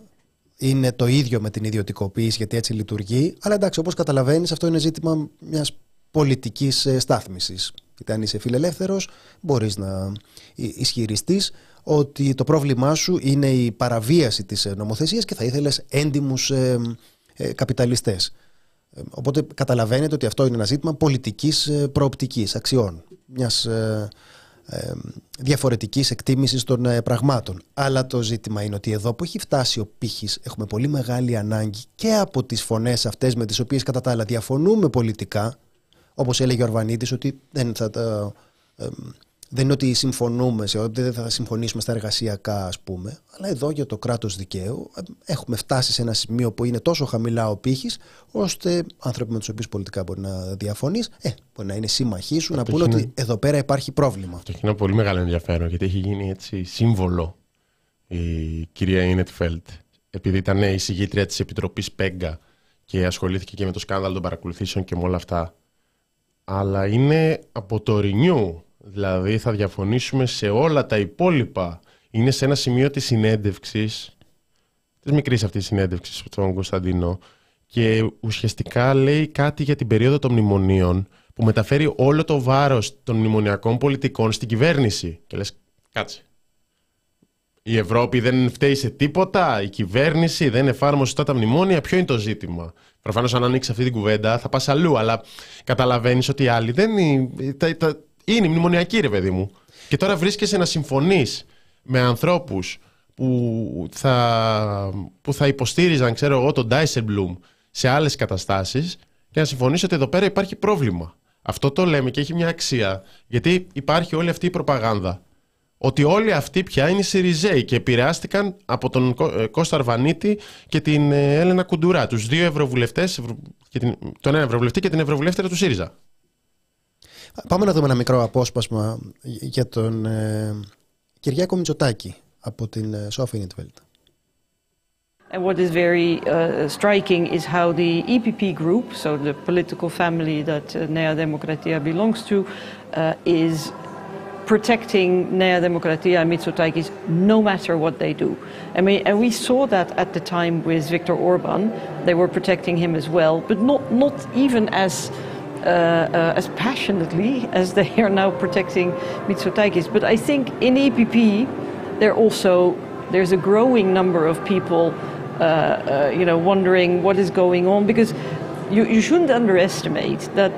Speaker 2: είναι το ίδιο με την ιδιωτικοποίηση γιατί έτσι λειτουργεί. Αλλά εντάξει, όπως καταλαβαίνεις αυτό είναι ζήτημα μιας πολιτικής ε, στάθμισης. Γιατί αν είσαι φιλελεύθερος μπορείς να ισχυριστείς ότι το πρόβλημά σου είναι η παραβίαση της ε, νομοθεσίας και θα ήθελες έντιμους ε, ε, καπιταλιστές. Οπότε καταλαβαίνετε ότι αυτό είναι ένα ζήτημα πολιτικής προοπτικής, αξιών, μιας διαφορετικής εκτίμησης των ε, πραγμάτων. Αλλά το ζήτημα είναι ότι εδώ που έχει φτάσει ο πύχης έχουμε πολύ μεγάλη ανάγκη και από τις φωνές αυτές με τις οποίες κατά τα άλλα διαφωνούμε πολιτικά όπως έλεγε ο Αρβανίτης ότι δεν θα, δεν είναι ότι συμφωνούμε σε ότι δεν θα συμφωνήσουμε στα εργασιακά, ας πούμε, αλλά εδώ για το κράτος δικαίου ε, έχουμε φτάσει σε ένα σημείο που είναι τόσο χαμηλά ο πύχης, ώστε άνθρωποι με τους οποίους πολιτικά μπορεί να διαφωνείς, ε, μπορεί να είναι σύμμαχοί σου, να πούνε ότι εδώ πέρα υπάρχει πρόβλημα.
Speaker 1: Αυτό έχει ένα πολύ μεγάλο ενδιαφέρον, γιατί έχει γίνει έτσι σύμβολο η κυρία Ινετφέλτ, επειδή ήταν η συγγήτρια της Επιτροπής Πέγκα και ασχολήθηκε και με το σκάνδαλο των παρακολουθήσεων και με όλα αυτά. Αλλά είναι από το Renew Δηλαδή θα διαφωνήσουμε σε όλα τα υπόλοιπα. Είναι σε ένα σημείο της συνέντευξης, της μικρής αυτής συνέντευξης στον Κωνσταντίνο και ουσιαστικά λέει κάτι για την περίοδο των μνημονίων που μεταφέρει όλο το βάρος των μνημονιακών πολιτικών στην κυβέρνηση. Και λες, κάτσε. Η Ευρώπη δεν φταίει σε τίποτα, η κυβέρνηση δεν εφάρμοσε σωστά τα μνημόνια. Ποιο είναι το ζήτημα; Προφανώς, αν ανοίξεις αυτή την κουβέντα, θα πας αλλού. Αλλά καταλαβαίνεις ότι οι άλλοι δεν είναι. Είναι μνημονιακή, ρε παιδί μου. Και τώρα βρίσκεσαι να συμφωνείς με ανθρώπους που θα, που θα υποστήριζαν, ξέρω εγώ, τον Dijsselbloem σε άλλες καταστάσεις και να συμφωνήσει ότι εδώ πέρα υπάρχει πρόβλημα. Αυτό το λέμε και έχει μια αξία, γιατί υπάρχει όλη αυτή η προπαγάνδα. Ότι όλοι αυτοί πια είναι Σιριζέοι και επηρεάστηκαν από τον ε, Κώστα Αρβανίτη και την ε, Έλενα Κουντουρά, τους δύο ευρωβουλευτές, τον ένα ευρωβουλευτή και την ευρωβουλεύτρια του ΣΥΡΙΖΑ.
Speaker 2: Πάμε να δούμε ένα μικρό απόσπασμα για τον ε, Κυριάκο Μητσοτάκη από την ε, Σόφη Νιτβέλτ.
Speaker 4: And what is very uh, striking is how the EPP group, so the political family that uh, Nea Demokratia belongs to, uh, is protecting Nea Demokratia and Mitsotakis no matter what they do. I mean, and we saw that at the time with Viktor Orban. They were protecting him as well, but not, not even as uh, uh, as passionately as they are now protecting Mitsotakis. But I think in EPP, there also there's a growing number of people, uh, uh, you know, wondering what is going on because you, you shouldn't underestimate that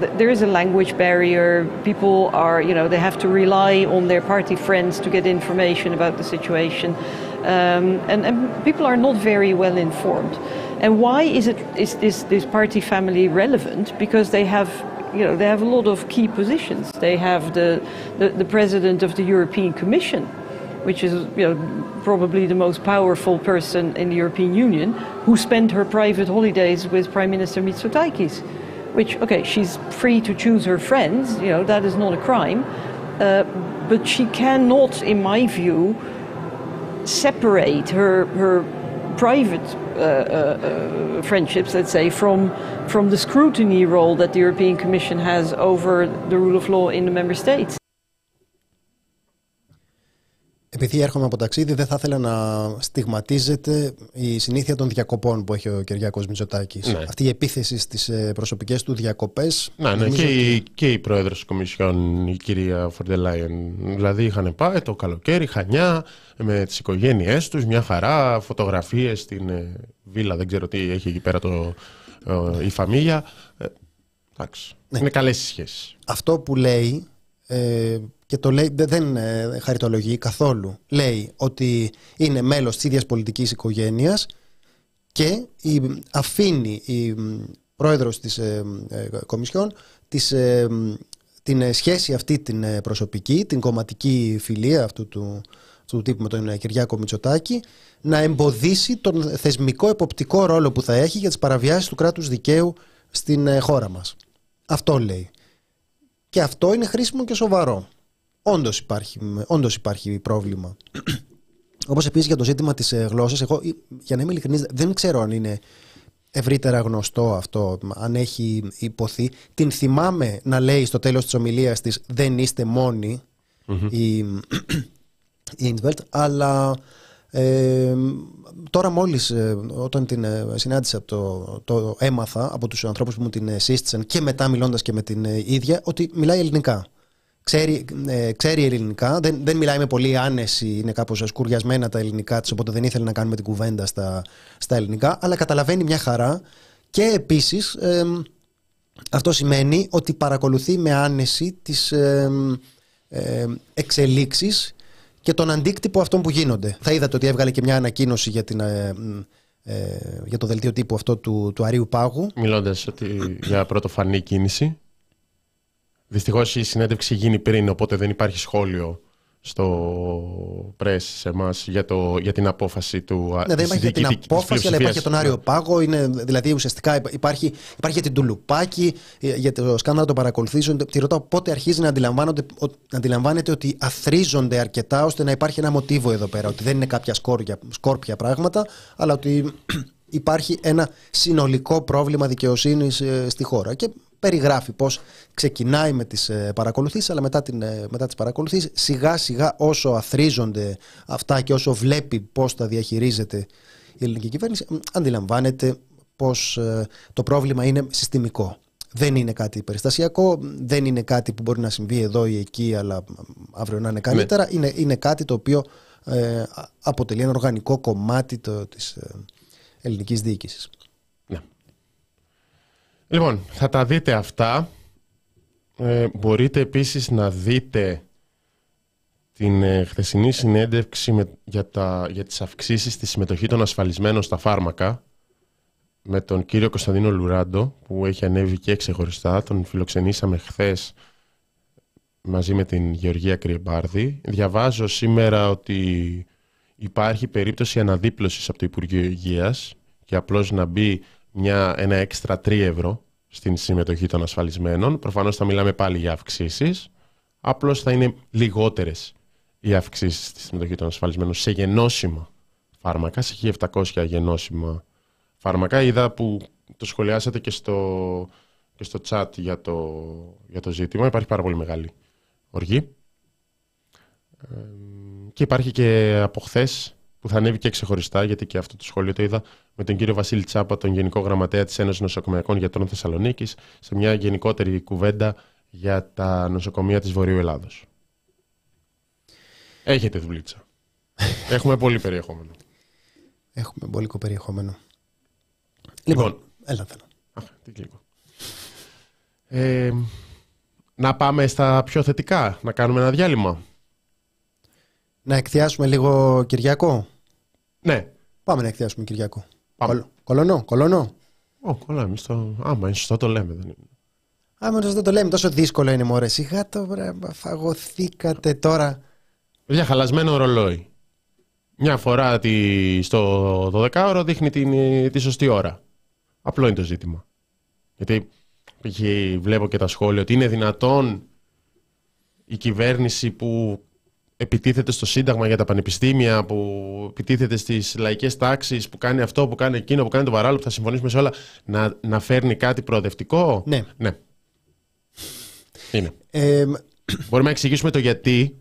Speaker 4: there is a language barrier. People are, you know, they have to rely on their party friends to get information about the situation. Um, and, and people are not very well informed. And why is it is this this party family relevant? Because they have you know they have a lot of key positions. They have the the, the president of the European Commission, which is you know probably the most powerful person in the European Union, who spent her private holidays with Prime Minister Mitsotakis. Which okay, she's free to choose her friends. You know that is not a crime, uh, but she cannot, in my view, separate her her private uh, uh, friendships, let's say, from, from the scrutiny role that the European Commission has over the rule of law in the member states.
Speaker 2: Επειδή έρχομαι από ταξίδι, δεν θα ήθελα να στιγματίζεται η συνήθεια των διακοπών που έχει ο Κυριάκος Μητσοτάκης. Ναι. Αυτή η επίθεση στις ε, προσωπικές του διακοπές.
Speaker 1: Ναι, ναι, και, ότι... η, και η πρόεδρος της Κομισιόν, η κυρία Φορντελάιεν. Δηλαδή είχαν πάει το καλοκαίρι, χανιά, με τις οικογένειές τους, μια χαρά, φωτογραφίες στην ε, βίλα, δεν ξέρω τι έχει εκεί πέρα το, ε, η φαμίλια. εντάξει, ναι. είναι καλές οι σχέσεις.
Speaker 2: Αυτό που λέει ε, και το λέει, δεν ε, χαριτολογεί καθόλου. Λέει ότι είναι μέλος της ίδιας πολιτικής οικογένειας και η, αφήνει η πρόεδρος της ε, ε Κομισιόν της, ε, την σχέση αυτή την προσωπική, την κομματική φιλία αυτού του, του τύπου με τον Κυριάκο Μητσοτάκη να εμποδίσει τον θεσμικό εποπτικό ρόλο που θα έχει για τις παραβιάσεις του κράτους δικαίου στην χώρα μας. Αυτό λέει. Και αυτό είναι χρήσιμο και σοβαρό. Όντως υπάρχει, όντως υπάρχει πρόβλημα. Όπως επίσης για το ζήτημα της ε, γλώσσας, εγώ για να είμαι ειλικρινής δεν ξέρω αν είναι ευρύτερα γνωστό αυτό, αν έχει υποθεί. Την θυμάμαι να λέει στο τέλος της ομιλίας της «Δεν είστε η, η αλλά ε, τώρα μόλις ε, όταν την ε, συνάντησα το, το έμαθα από τους ανθρώπους που μου την σύστησαν και μετά μιλώντας και με την ίδια ότι μιλάει ελληνικά. Ξέρει, ξέρει ελληνικά, δεν, δεν μιλάει με πολύ άνεση, είναι κάπως σκουριασμένα τα ελληνικά της οπότε δεν ήθελε να κάνουμε την κουβέντα στα, στα ελληνικά, αλλά καταλαβαίνει μια χαρά και επίσης αυτό σημαίνει ότι παρακολουθεί με άνεση τις ε, εξελίξεις και τον αντίκτυπο αυτών που γίνονται. Θα είδατε ότι έβγαλε και μια ανακοίνωση για, την, ε, ε, για το δελτίο τύπου αυτό του, του Αρίου Πάγου.
Speaker 1: Μιλώντας για πρωτοφανή κίνηση. Δυστυχώς η συνέντευξη γίνει πριν, οπότε δεν υπάρχει σχόλιο στο press σε εμάς για, για την απόφαση του
Speaker 2: Ναι, δεν υπάρχει για την απόφαση, αλλά υπάρχει για τον Άριο Πάγο. Είναι, δηλαδή ουσιαστικά υπάρχει, υπάρχει για την Τουλουπάκη, για το σκάνδαλο των παρακολουθήσεων. Τη ρωτάω πότε αρχίζει να, να αντιλαμβάνεται ότι αθρίζονται αρκετά ώστε να υπάρχει ένα μοτίβο εδώ πέρα. Ότι δεν είναι κάποια σκόρπια, σκόρπια πράγματα, αλλά ότι υπάρχει ένα συνολικό πρόβλημα δικαιοσύνης ε, στη χώρα. Και περιγράφει πώς ξεκινάει με τις ε, παρακολουθήσεις αλλά μετά, την, ε, μετά τις παρακολουθήσεις σιγά σιγά όσο αθρίζονται αυτά και όσο βλέπει πώς τα διαχειρίζεται η ελληνική κυβέρνηση αντιλαμβάνεται πως το πρόβλημα είναι συστημικό. Δεν είναι κάτι περιστασιακό, δεν είναι κάτι που μπορεί να συμβεί εδώ ή εκεί αλλά αύριο να είναι καλύτερα. Ναι. Είναι, είναι κάτι το οποίο αποτελεί ένα οργανικό κομμάτι το, της, ελληνικής διοίκησης.
Speaker 1: Ναι. Λοιπόν, θα τα δείτε αυτά. Ε, μπορείτε επίσης να δείτε την ε, χθεσινή συνέντευξη με, για, τα, για τις αυξήσεις στη συμμετοχή των ασφαλισμένων στα φάρμακα με τον κύριο Κωνσταντίνο Λουράντο που έχει ανέβει και ξεχωριστά. Τον φιλοξενήσαμε χθες μαζί με την Γεωργία Κρυεμπάρδη. Διαβάζω σήμερα ότι υπάρχει περίπτωση αναδίπλωσης από το Υπουργείο Υγείας και απλώς να μπει μια, ένα έξτρα 3 ευρώ στην συμμετοχή των ασφαλισμένων. Προφανώς θα μιλάμε πάλι για αυξήσεις. Απλώς θα είναι λιγότερες οι αυξήσεις στη συμμετοχή των ασφαλισμένων σε γενώσιμα φάρμακα, σε 1700 γενώσιμα φάρμακα. Είδα που το σχολιάσατε και στο, και στο chat για το, για το ζήτημα. Υπάρχει πάρα πολύ μεγάλη οργή. Και υπάρχει και από χθες που θα ανέβει και ξεχωριστά, γιατί και αυτό το σχόλιο το είδα, με τον κύριο Βασίλη Τσάπα, τον Γενικό Γραμματέα της Ένωσης Νοσοκομιακών Γιατρών Θεσσαλονίκης, σε μια γενικότερη κουβέντα για τα νοσοκομεία της Βορείου Ελλάδος. Έχετε δουλίτσα. Έχουμε πολύ περιεχόμενο.
Speaker 2: Έχουμε πολύ περιεχόμενο.
Speaker 1: Λοιπόν,
Speaker 2: λοιπόν έλα θέλω.
Speaker 1: Αχ, τι Ε, να πάμε στα πιο θετικά, να κάνουμε ένα διάλειμμα.
Speaker 2: Να εκθιάσουμε λίγο Κυριακό;
Speaker 1: Ναι.
Speaker 2: Πάμε να εκθιάσουμε Κυριακό.
Speaker 1: Πάμε.
Speaker 2: κολονό, κολονό.
Speaker 1: Ω, κολλά, εμείς το... Άμα είναι σωστό το λέμε. Δεν είναι.
Speaker 2: Άμα σωστό το λέμε, τόσο δύσκολο είναι μωρέ. Σιγά το βρε, φαγωθήκατε τώρα.
Speaker 1: Για χαλασμένο ρολόι. Μια φορά τη, στο 12ωρο δείχνει την, τη σωστή ώρα. Απλό είναι το ζήτημα. Γιατί βλέπω και τα σχόλια ότι είναι δυνατόν η κυβέρνηση που επιτίθεται στο Σύνταγμα για τα πανεπιστήμια, που επιτίθεται στις λαϊκές τάξεις, που κάνει αυτό, που κάνει εκείνο, που κάνει το παράλληλο, που θα συμφωνήσουμε σε όλα, να, να φέρνει κάτι προοδευτικό;
Speaker 2: Ναι.
Speaker 1: ναι. Είναι. Ε, μπορούμε να εξηγήσουμε το γιατί.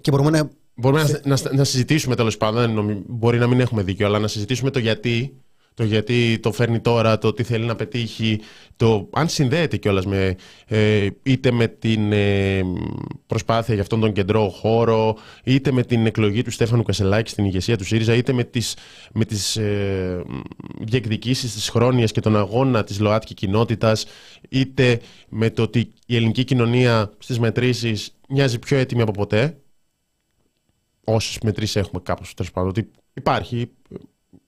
Speaker 2: Και μπορούμε να.
Speaker 1: Μπορούμε να, να, να συζητήσουμε τέλος πάντων. Μπορεί να μην έχουμε δίκιο, αλλά να συζητήσουμε το γιατί το γιατί το φέρνει τώρα, το τι θέλει να πετύχει, το αν συνδέεται κιόλας με, ε, είτε με την ε, προσπάθεια για αυτόν τον κεντρό χώρο, είτε με την εκλογή του Στέφανου Κασελάκη στην ηγεσία του ΣΥΡΙΖΑ, είτε με τις, με τις ε, διεκδικήσεις της χρόνιας και τον αγώνα της ΛΟΑΤΚΙ κοινότητας, είτε με το ότι η ελληνική κοινωνία στις μετρήσεις μοιάζει πιο έτοιμη από ποτέ, όσες μετρήσεις έχουμε κάπως, τέλος πάντων, ότι υπάρχει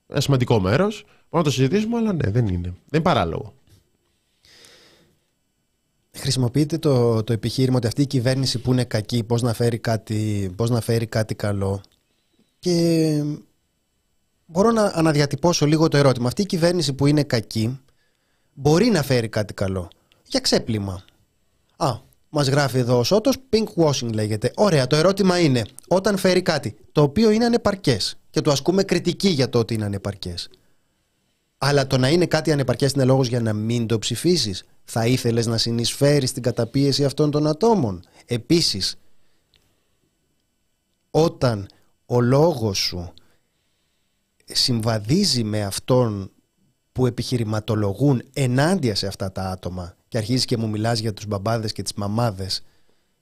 Speaker 1: ένα σημαντικό μέρος, Μπορούμε να το συζητήσουμε, αλλά ναι, δεν είναι. Δεν είναι παράλογο.
Speaker 2: Χρησιμοποιείτε το, το επιχείρημα ότι αυτή η κυβέρνηση που είναι κακή, πώς να φέρει κάτι, πώς να φέρει κάτι καλό. Και μπορώ να αναδιατυπώσω λίγο το ερώτημα. Αυτή η κυβέρνηση που είναι κακή μπορεί να φέρει κάτι καλό; Για ξέπλυμα. Α, μας γράφει εδώ ο Σότο, pink washing λέγεται. Ωραία, το ερώτημα είναι, όταν φέρει κάτι το οποίο είναι ανεπαρκές και του ασκούμε κριτική για το ότι είναι ανεπαρκές, αλλά το να είναι κάτι ανεπαρκές είναι λόγος για να μην το ψηφίσεις. Θα ήθελες να συνεισφέρεις την καταπίεση αυτών των ατόμων. Επίσης, όταν ο λόγος σου συμβαδίζει με αυτόν που επιχειρηματολογούν ενάντια σε αυτά τα άτομα και αρχίζεις και μου μιλάς για τους μπαμπάδες και τις μαμάδες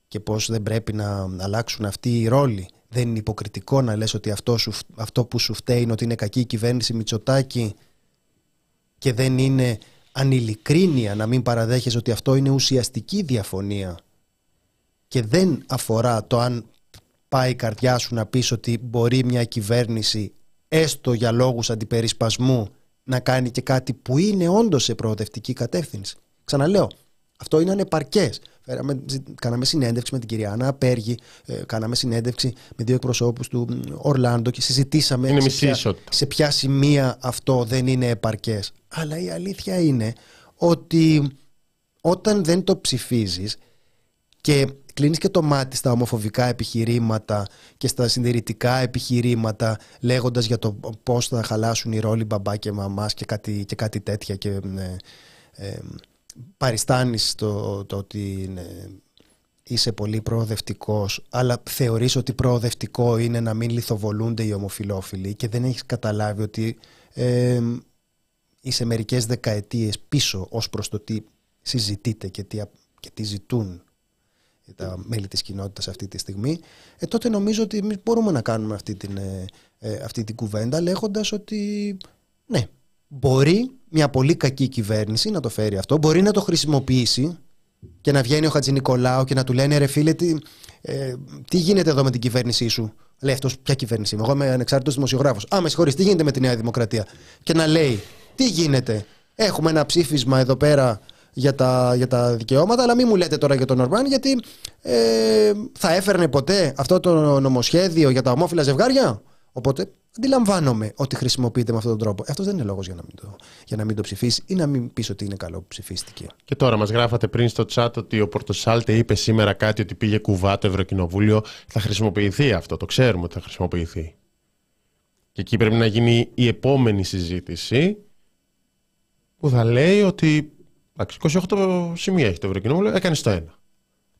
Speaker 2: και πώς δεν πρέπει να αλλάξουν αυτοί οι ρόλοι. Δεν είναι υποκριτικό να λες ότι αυτό, αυτό που σου φταίει είναι ότι είναι κακή η κυβέρνηση Μητσοτάκη και δεν είναι ανηλικρίνεια να μην παραδέχεσαι ότι αυτό είναι ουσιαστική διαφωνία και δεν αφορά το αν πάει η καρδιά σου να πεις ότι μπορεί μια κυβέρνηση έστω για λόγους αντιπερισπασμού να κάνει και κάτι που είναι όντως σε προοδευτική κατεύθυνση. Ξαναλέω, αυτό είναι ανεπαρκές. Φέραμε, κάναμε συνέντευξη με την κυρία Άννα Απέργη, ε, κάναμε συνέντευξη με δύο εκπροσώπους του Ορλάντο και συζητήσαμε
Speaker 1: Είναι
Speaker 2: σε,
Speaker 1: μισή
Speaker 2: ποια,
Speaker 1: ισότητα.
Speaker 2: σε ποια σημεία αυτό δεν είναι επαρκές. Αλλά η αλήθεια είναι ότι όταν δεν το ψηφίζεις και κλείνεις και το μάτι στα ομοφοβικά επιχειρήματα και στα συντηρητικά επιχειρήματα λέγοντας για το πώς θα χαλάσουν οι ρόλοι μπαμπά και μαμάς και κάτι, και κάτι τέτοια και ε, ε, παριστάνεις το, το ότι είναι, είσαι πολύ προοδευτικός αλλά θεωρείς ότι προοδευτικό είναι να μην λιθοβολούνται οι ομοφιλόφιλοι και δεν έχεις καταλάβει ότι ε, είσαι μερικές δεκαετίες πίσω ως προς το τι συζητείτε και τι, και τι ζητούν τα μέλη της κοινότητας αυτή τη στιγμή, ε, τότε νομίζω ότι εμείς μπορούμε να κάνουμε αυτή την, ε, ε, αυτή την κουβέντα λέγοντας ότι ναι, μπορεί μια πολύ κακή κυβέρνηση να το φέρει αυτό, μπορεί να το χρησιμοποιήσει και να βγαίνει ο Χατζη Νικολάου και να του λένε ρε φίλε τι, ε, τι γίνεται εδώ με την κυβέρνησή σου; Λέει αυτός, ποια κυβέρνηση είμαι, εγώ είμαι ανεξάρτητος δημοσιογράφος. Α, με συγχωρείς, τι γίνεται με τη Νέα Δημοκρατία; Και να λέει, τι γίνεται, έχουμε ένα ψήφισμα εδώ πέρα για τα, για τα δικαιώματα, αλλά μην μου λέτε τώρα για τον Ορμπάν, γιατί ε, θα έφερνε ποτέ αυτό το νομοσχέδιο για τα ομόφυλα ζευγάρια; Οπότε αντιλαμβάνομαι ότι χρησιμοποιείται με αυτόν τον τρόπο. Αυτός δεν είναι λόγος για, να μην το, για να μην το ψηφίσεις ή να μην πεις ότι είναι καλό που ψηφίστηκε.
Speaker 1: Και τώρα μας γράφατε πριν στο chat ότι ο Πορτοσάλτε είπε σήμερα κάτι ότι πήγε κουβά το Ευρωκοινοβούλιο. Θα χρησιμοποιηθεί αυτό, το ξέρουμε ότι θα χρησιμοποιηθεί. Και εκεί πρέπει να γίνει η επόμενη συζήτηση που θα λέει ότι Εντάξει, 28 σημεία έχει το Ευρωκοινοβούλιο, έκανε το ένα.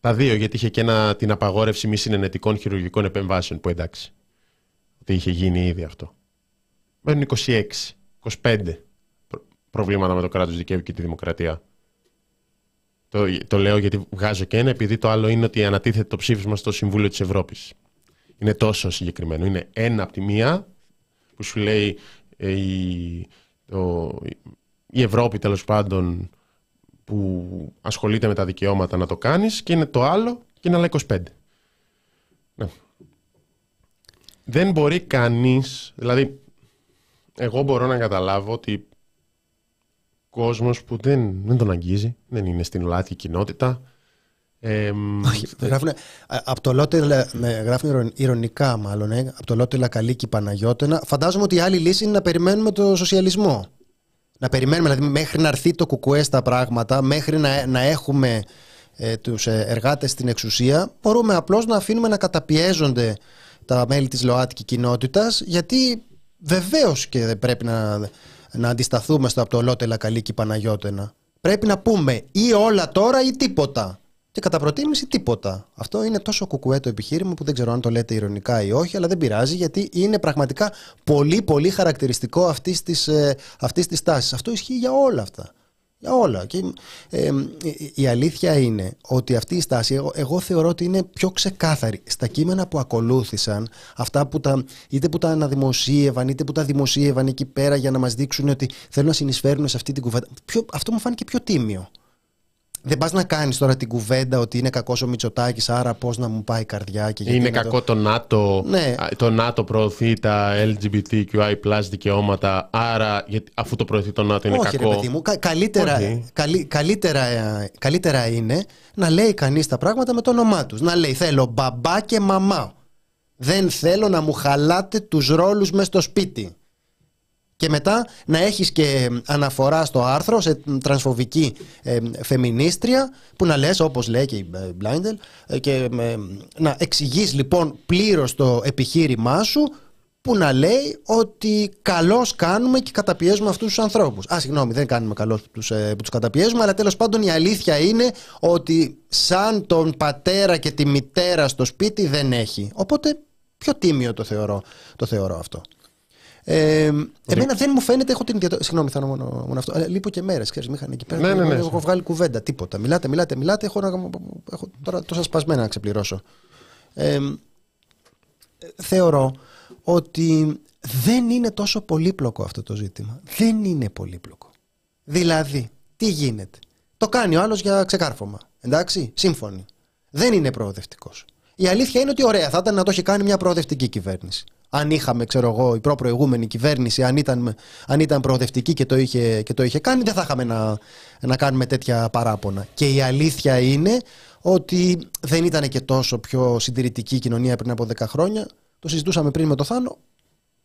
Speaker 1: Τα δύο, γιατί είχε και ένα, την απαγόρευση μη συνενετικών χειρουργικών επεμβάσεων που εντάξει. Ότι είχε γίνει ήδη αυτό. Μένουν 26, 25 προβλήματα με το κράτος δικαίου και τη δημοκρατία. Το, το λέω γιατί βγάζω και ένα, επειδή το άλλο είναι ότι ανατίθεται το ψήφισμα στο Συμβούλιο της Ευρώπης. Είναι τόσο συγκεκριμένο. Είναι ένα από τη μία που σου λέει ε, η, το, η Ευρώπη τέλος πάντων που ασχολείται με τα δικαιώματα να το κάνεις και είναι το άλλο και είναι άλλα 25. Ναι. Δεν μπορεί κανείς, δηλαδή εγώ μπορώ να καταλάβω ότι κόσμος που δεν, δεν τον αγγίζει, δεν είναι στην ΛΑΤΚΙ κοινότητα.
Speaker 2: Ε, Όχι, γράφουν, από το Λότε, ναι, γράφουν ηρωνικά μάλλον, ε, από το Λότε Λακαλίκη Παναγιώτενα. Φαντάζομαι ότι η άλλη λύση είναι να περιμένουμε το σοσιαλισμό. Να περιμένουμε, δηλαδή μέχρι να έρθει το κουκουέ στα πράγματα, μέχρι να, να έχουμε ε, τους εργάτες στην εξουσία, μπορούμε απλώς να αφήνουμε να καταπιέζονται τα μέλη της ΛΟΑΤΚΙ κοινότητας, γιατί βεβαίως και δεν πρέπει να, να αντισταθούμε στο από το Λότελα Καλίκη Παναγιώτενα. Πρέπει να πούμε ή όλα τώρα ή τίποτα και κατά προτίμηση τίποτα. Αυτό είναι τόσο κουκουέ το επιχείρημα που δεν ξέρω αν το λέτε ηρωνικά ή όχι, αλλά δεν πειράζει γιατί είναι πραγματικά πολύ πολύ χαρακτηριστικό αυτής της ε, αυτής της τάσης. Αυτό ισχύει για όλα αυτά. Για όλα. Και, ε, η αλήθεια είναι ότι αυτή η στάση εγώ, εγώ θεωρώ ότι είναι πιο ξεκάθαρη. Στα κείμενα που ακολούθησαν, αυτά που τα, είτε που τα αναδημοσίευαν, είτε που τα δημοσίευαν εκεί πέρα για να μας δείξουν ότι θέλουν να συνεισφέρουν σε αυτή την κουβέντα. Αυτό μου φάνηκε πιο τίμιο. Δεν πας να κάνεις τώρα την κουβέντα ότι είναι κακός ο Μητσοτάκης, άρα πώς να μου πάει η καρδιά και
Speaker 1: Είναι κακό το... ΝΑΤΟ. Ναι. Το ΝΑΤΟ προωθεί τα LGBTQI δικαιώματα, άρα αφού το προωθεί το ΝΑΤΟ είναι
Speaker 2: Όχι,
Speaker 1: κακό.
Speaker 2: Ρε παιδί μου, καλύτερα, καλύ, καλύτερα, καλύτερα είναι να λέει κανείς τα πράγματα με το όνομά τους. Να λέει θέλω μπαμπά και μαμά. Δεν θέλω να μου χαλάτε τους ρόλους μες στο σπίτι και μετά να έχεις και αναφορά στο άρθρο σε τρανσφοβική ε, φεμινίστρια που να λες όπως λέει και η Μπλάιντελ και ε, να εξηγείς λοιπόν πλήρως το επιχείρημά σου που να λέει ότι καλώς κάνουμε και καταπιέζουμε αυτούς τους ανθρώπους. Α, συγγνώμη, δεν κάνουμε καλώς που τους, ε, που τους καταπιέζουμε, αλλά τέλος πάντων η αλήθεια είναι ότι σαν τον πατέρα και τη μητέρα στο σπίτι δεν έχει. Οπότε πιο τίμιο το θεωρώ, το θεωρώ αυτό. Ε, εμένα δεν μου φαίνεται, έχω την ιδιαιτερότητα. Συγγνώμη, θα μόνο, μόνο αυτό. Αλλά λείπω και μέρες, ξέρεις, είχαν εκεί πέρα.
Speaker 1: Ναι, ναι, ναι.
Speaker 2: Έχω βγάλει κουβέντα, τίποτα. Μιλάτε, μιλάτε, μιλάτε. Έχω, έχω τώρα τόσα σπασμένα να ξεπληρώσω. Ε, θεωρώ ότι δεν είναι τόσο πολύπλοκο αυτό το ζήτημα. Δεν είναι πολύπλοκο. Δηλαδή, τι γίνεται; Το κάνει ο άλλος για ξεκάρφωμα. Εντάξει, σύμφωνοι. Δεν είναι προοδευτικός. Η αλήθεια είναι ότι ωραία, θα ήταν να το έχει κάνει μια προοδευτική κυβέρνηση αν είχαμε, ξέρω εγώ, η προπροηγούμενη κυβέρνηση, αν ήταν, αν ήταν προοδευτική και το, είχε, και το είχε κάνει, δεν θα είχαμε να, να κάνουμε τέτοια παράπονα. Και η αλήθεια είναι ότι δεν ήταν και τόσο πιο συντηρητική η κοινωνία πριν από 10 χρόνια. Το συζητούσαμε πριν με το Θάνο.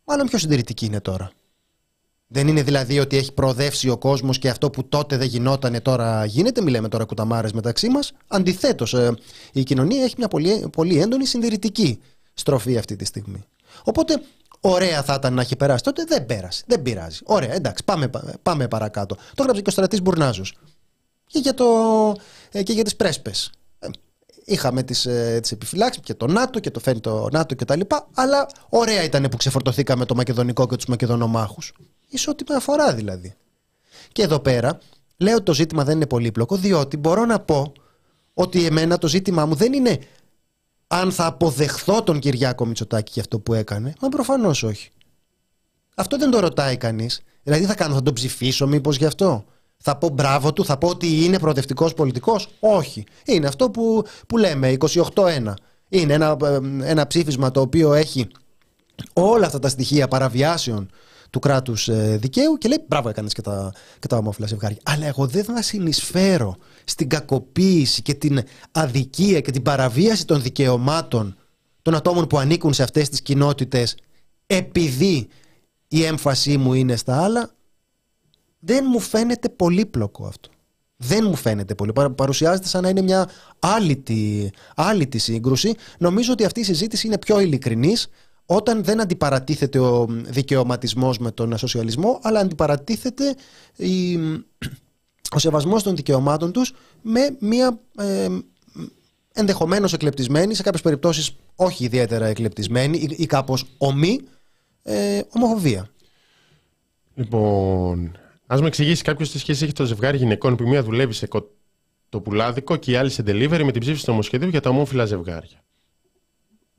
Speaker 2: Μάλλον πιο συντηρητική είναι τώρα. Δεν είναι δηλαδή ότι έχει προοδεύσει ο κόσμος και αυτό που τότε δεν γινότανε τώρα γίνεται. Μιλάμε τώρα κουταμάρες μεταξύ μας. Αντιθέτως, ε, η κοινωνία έχει μια πολύ, πολύ έντονη συντηρητική στροφή αυτή τη στιγμή. Οπότε, ωραία θα ήταν να έχει περάσει. Τότε δεν πέρασε. Δεν πειράζει. Ωραία, εντάξει, πάμε, πάμε παρακάτω. Το έγραψε και ο στρατής Μπουρνάζος. Και για, το, ε, και για τις πρέσπες. Ε, είχαμε τις τις επιφυλάξεις και το ΝΑΤΟ και το φαίνει το ΝΑΤΟ κτλ. Αλλά ωραία ήταν που ξεφορτωθήκαμε το Μακεδονικό και τους Μακεδονομάχους. Ισότιμα αφορά δηλαδή. Και εδώ πέρα λέω ότι το ζήτημα δεν είναι πολύπλοκο, διότι μπορώ να πω ότι εμένα το ζήτημά μου δεν είναι αν θα αποδεχθώ τον Κυριάκο Μητσοτάκη για αυτό που έκανε. Μα προφανώς όχι. Αυτό δεν το ρωτάει κανείς. Δηλαδή θα κάνω, θα τον ψηφίσω μήπως γι' αυτό; Θα πω μπράβο του, θα πω ότι είναι προοδευτικός πολιτικός; Όχι. Είναι αυτό που, που λέμε, 28-1. Είναι ένα, ε, ένα ψήφισμα το οποίο έχει όλα αυτά τα στοιχεία παραβιάσεων του κράτους ε, δικαίου και λέει μπράβο έκανες και τα, και τα ομόφυλα ζευγάρια. Αλλά εγώ δεν θα συνεισφέρω στην κακοποίηση και την αδικία και την παραβίαση των δικαιωμάτων των ατόμων που ανήκουν σε αυτές τις κοινότητες επειδή η έμφασή μου είναι στα άλλα δεν μου φαίνεται πολύπλοκο αυτό. Δεν μου φαίνεται πολύ. Παρουσιάζεται σαν να είναι μια άλυτη, σύγκρουση. Νομίζω ότι αυτή η συζήτηση είναι πιο ειλικρινής όταν δεν αντιπαρατίθεται ο δικαιωματισμός με τον σοσιαλισμό, αλλά αντιπαρατίθεται η, ο σεβασμός των δικαιωμάτων τους με μια ε, ενδεχομένως εκλεπτισμένη, σε κάποιες περιπτώσεις όχι ιδιαίτερα εκλεπτισμένη ή, ή κάπως ομή, ε, ομοφοβία.
Speaker 1: Λοιπόν, ας με εξηγήσει κάποιος τι σχέση έχει το ζευγάρι γυναικών που μία δουλεύει σε το πουλάδικο και η άλλη σε delivery με την ψήφιση του νομοσχεδίου για τα ομόφυλα ζευγάρια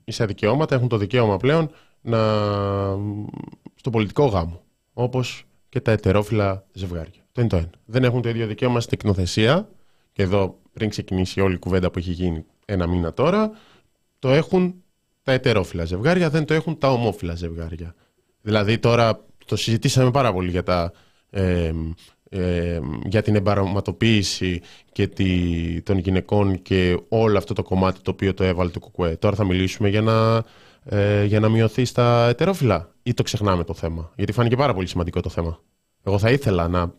Speaker 1: ίσα δικαιώματα έχουν το δικαίωμα πλέον να... στο πολιτικό γάμο. Όπως και τα ετερόφιλα ζευγάρια. Το είναι το ένα. Δεν έχουν το ίδιο δικαίωμα στην εκνοθεσία. Και εδώ, πριν ξεκινήσει όλη η κουβέντα που έχει γίνει ένα μήνα τώρα, το έχουν τα ετερόφιλα ζευγάρια, δεν το έχουν τα ομόφυλα ζευγάρια. Δηλαδή τώρα το συζητήσαμε πάρα πολύ για τα ε, ε, για την εμπαραματοποίηση και τη, των γυναικών και όλο αυτό το κομμάτι το οποίο το έβαλε το κουκουέ. Τώρα θα μιλήσουμε για να, ε, για να μειωθεί στα ετερόφυλλα ή το ξεχνάμε το θέμα. Γιατί φάνηκε πάρα πολύ σημαντικό το θέμα. Εγώ θα ήθελα να,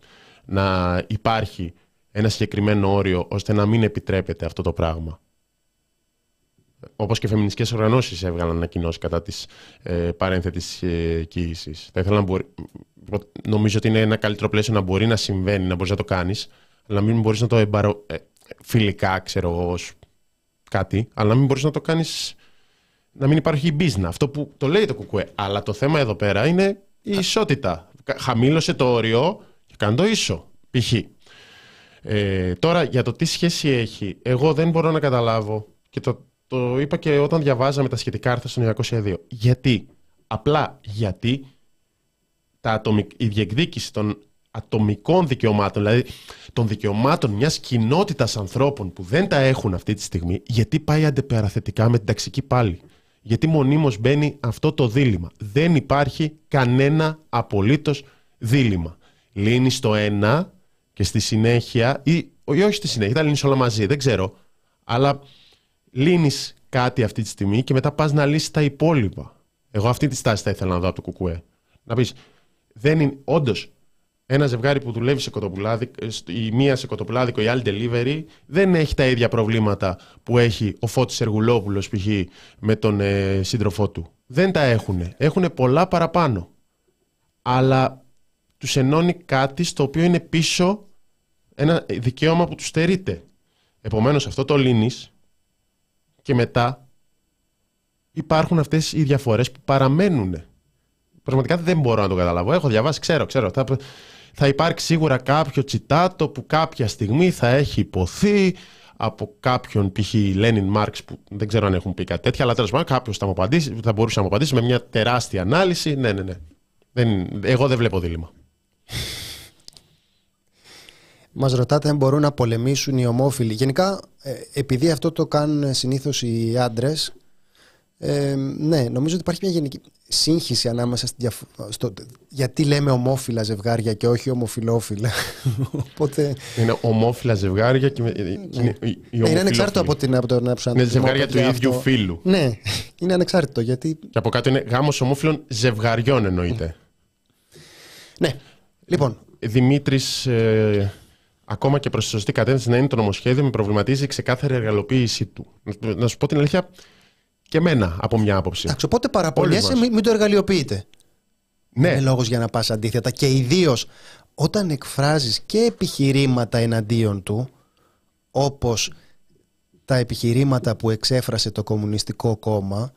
Speaker 1: να υπάρχει ένα συγκεκριμένο όριο ώστε να μην επιτρέπεται αυτό το πράγμα. Όπως και φεμινιστικές οργανώσεις έβγαλαν ανακοινώσεις κατά της ε, παρένθετης ε, Θα ήθελα να μπορεί, νομίζω ότι είναι ένα καλύτερο πλαίσιο να μπορεί να συμβαίνει, να μπορείς να το κάνεις, αλλά να μην μπορείς να το εμπαρο... Ε, φιλικά, ξέρω εγώ, κάτι, αλλά να μην μπορείς να το κάνεις. να μην υπάρχει μπίζνα. Αυτό που το λέει το κουκουέ. Αλλά το θέμα εδώ πέρα είναι η ισότητα. Χαμήλωσε το όριο και κάνει το ίσο. Π.χ. Ε, τώρα για το τι σχέση έχει, εγώ δεν μπορώ να καταλάβω και το, το είπα και όταν διαβάζαμε τα σχετικά άρθρα στο 902. Γιατί, απλά γιατί τα ατομικ... η διεκδίκηση των ατομικών δικαιωμάτων, δηλαδή των δικαιωμάτων μιας κοινότητας ανθρώπων που δεν τα έχουν αυτή τη στιγμή, γιατί πάει αντεπεραθετικά με την ταξική πάλι; Γιατί μονίμως μπαίνει αυτό το δίλημα. Δεν υπάρχει κανένα απολύτως δίλημα. Λύνει το ένα και στη συνέχεια, ή, ή όχι στη συνέχεια, τα λύνεις όλα μαζί, δεν ξέρω. Αλλά λύνεις κάτι αυτή τη στιγμή και μετά πας να λύσεις τα υπόλοιπα. Εγώ αυτή τη στάση θα ήθελα να δω από το κουκουέ. Να πεις, δεν είναι όντως ένα ζευγάρι που δουλεύει σε κοτοπουλάδικο, η μία σε κοτοπουλάδικο, η άλλη delivery, δεν έχει τα ίδια προβλήματα που έχει ο Φώτης Εργουλόπουλος π.χ. με τον ε, σύντροφό του. Δεν τα έχουν. Έχουν πολλά παραπάνω. Αλλά τους ενώνει κάτι στο οποίο είναι πίσω ένα δικαίωμα που τους στερείται. Επομένως αυτό το λύνεις και μετά υπάρχουν αυτές οι διαφορές που παραμένουν. Πραγματικά δεν μπορώ να το καταλάβω. Έχω διαβάσει, ξέρω, ξέρω. Θα, θα υπάρξει σίγουρα κάποιο τσιτάτο που κάποια στιγμή θα έχει υποθεί από κάποιον π.χ. Λένιν Μάρξ που δεν ξέρω αν έχουν πει κάτι τέτοια, αλλά τέλος πάντων κάποιος θα, θα μπορούσε να μου απαντήσει με μια τεράστια ανάλυση. Ναι, ναι, ναι. Δεν, εγώ δεν βλέπω δίλημα.
Speaker 2: Μας ρωτάτε αν μπορούν να πολεμήσουν οι ομόφυλοι. Γενικά, ε, επειδή αυτό το κάνουν συνήθως οι άντρες, ε, ναι, νομίζω ότι υπάρχει μια γενική σύγχυση ανάμεσα στη διαφο- στο, γιατί λέμε ομόφυλα ζευγάρια και όχι ομοφυλόφυλα. Οπότε
Speaker 1: Είναι ομόφυλα ζευγάρια και, και είναι, οι- οι
Speaker 2: ναι, είναι
Speaker 1: ομοφυλόφιλοι.
Speaker 2: ανεξάρτητο από, την, από τον
Speaker 1: Είναι
Speaker 2: προσανατολισμό.
Speaker 1: ζευγάρια του
Speaker 2: οπότε
Speaker 1: ίδιου
Speaker 2: αυτό-
Speaker 1: φίλου.
Speaker 2: Ναι, είναι ανεξάρτητο γιατί.
Speaker 1: Και από κάτω είναι γάμος ομόφυλων ζευγαριών εννοείται.
Speaker 2: Ναι. Λοιπόν,
Speaker 1: Δημήτρης, ε, ακόμα και προς τη σωστή κατεύθυνση να είναι το νομοσχέδιο, με προβληματίζει η ξεκάθαρη εργαλειοποίησή του. Να- Να σου πω την αλήθεια, και εμένα από μια άποψη.
Speaker 2: εντάξει, οπότε παραπονιέσαι,
Speaker 1: μας.
Speaker 2: μην, μην το εργαλειοποιείτε.
Speaker 1: Ναι,
Speaker 2: Είναι λόγος για να πας αντίθετα. Και ιδίως όταν εκφράζεις και επιχειρήματα εναντίον του, όπως τα επιχειρήματα που εξέφρασε το Κομμουνιστικό Κόμμα,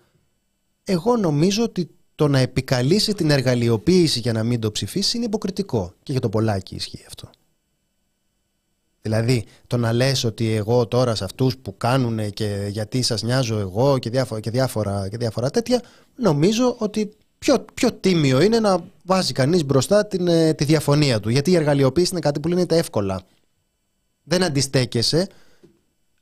Speaker 2: εγώ νομίζω ότι το να επικαλείσει την εργαλειοποίηση για να μην το ψηφίσεις είναι υποκριτικό. Και για το Πολάκη ισχύει αυτό. Δηλαδή, το να λες ότι εγώ τώρα σε αυτούς που κάνουν και γιατί σας νοιάζω εγώ και διάφορα, και διάφορα, και διάφορα τέτοια, νομίζω ότι πιο, πιο τίμιο είναι να βάζει κανείς μπροστά την, ε, τη διαφωνία του. Γιατί η εργαλειοποίηση είναι κάτι που λένε τα εύκολα. Δεν αντιστέκεσαι,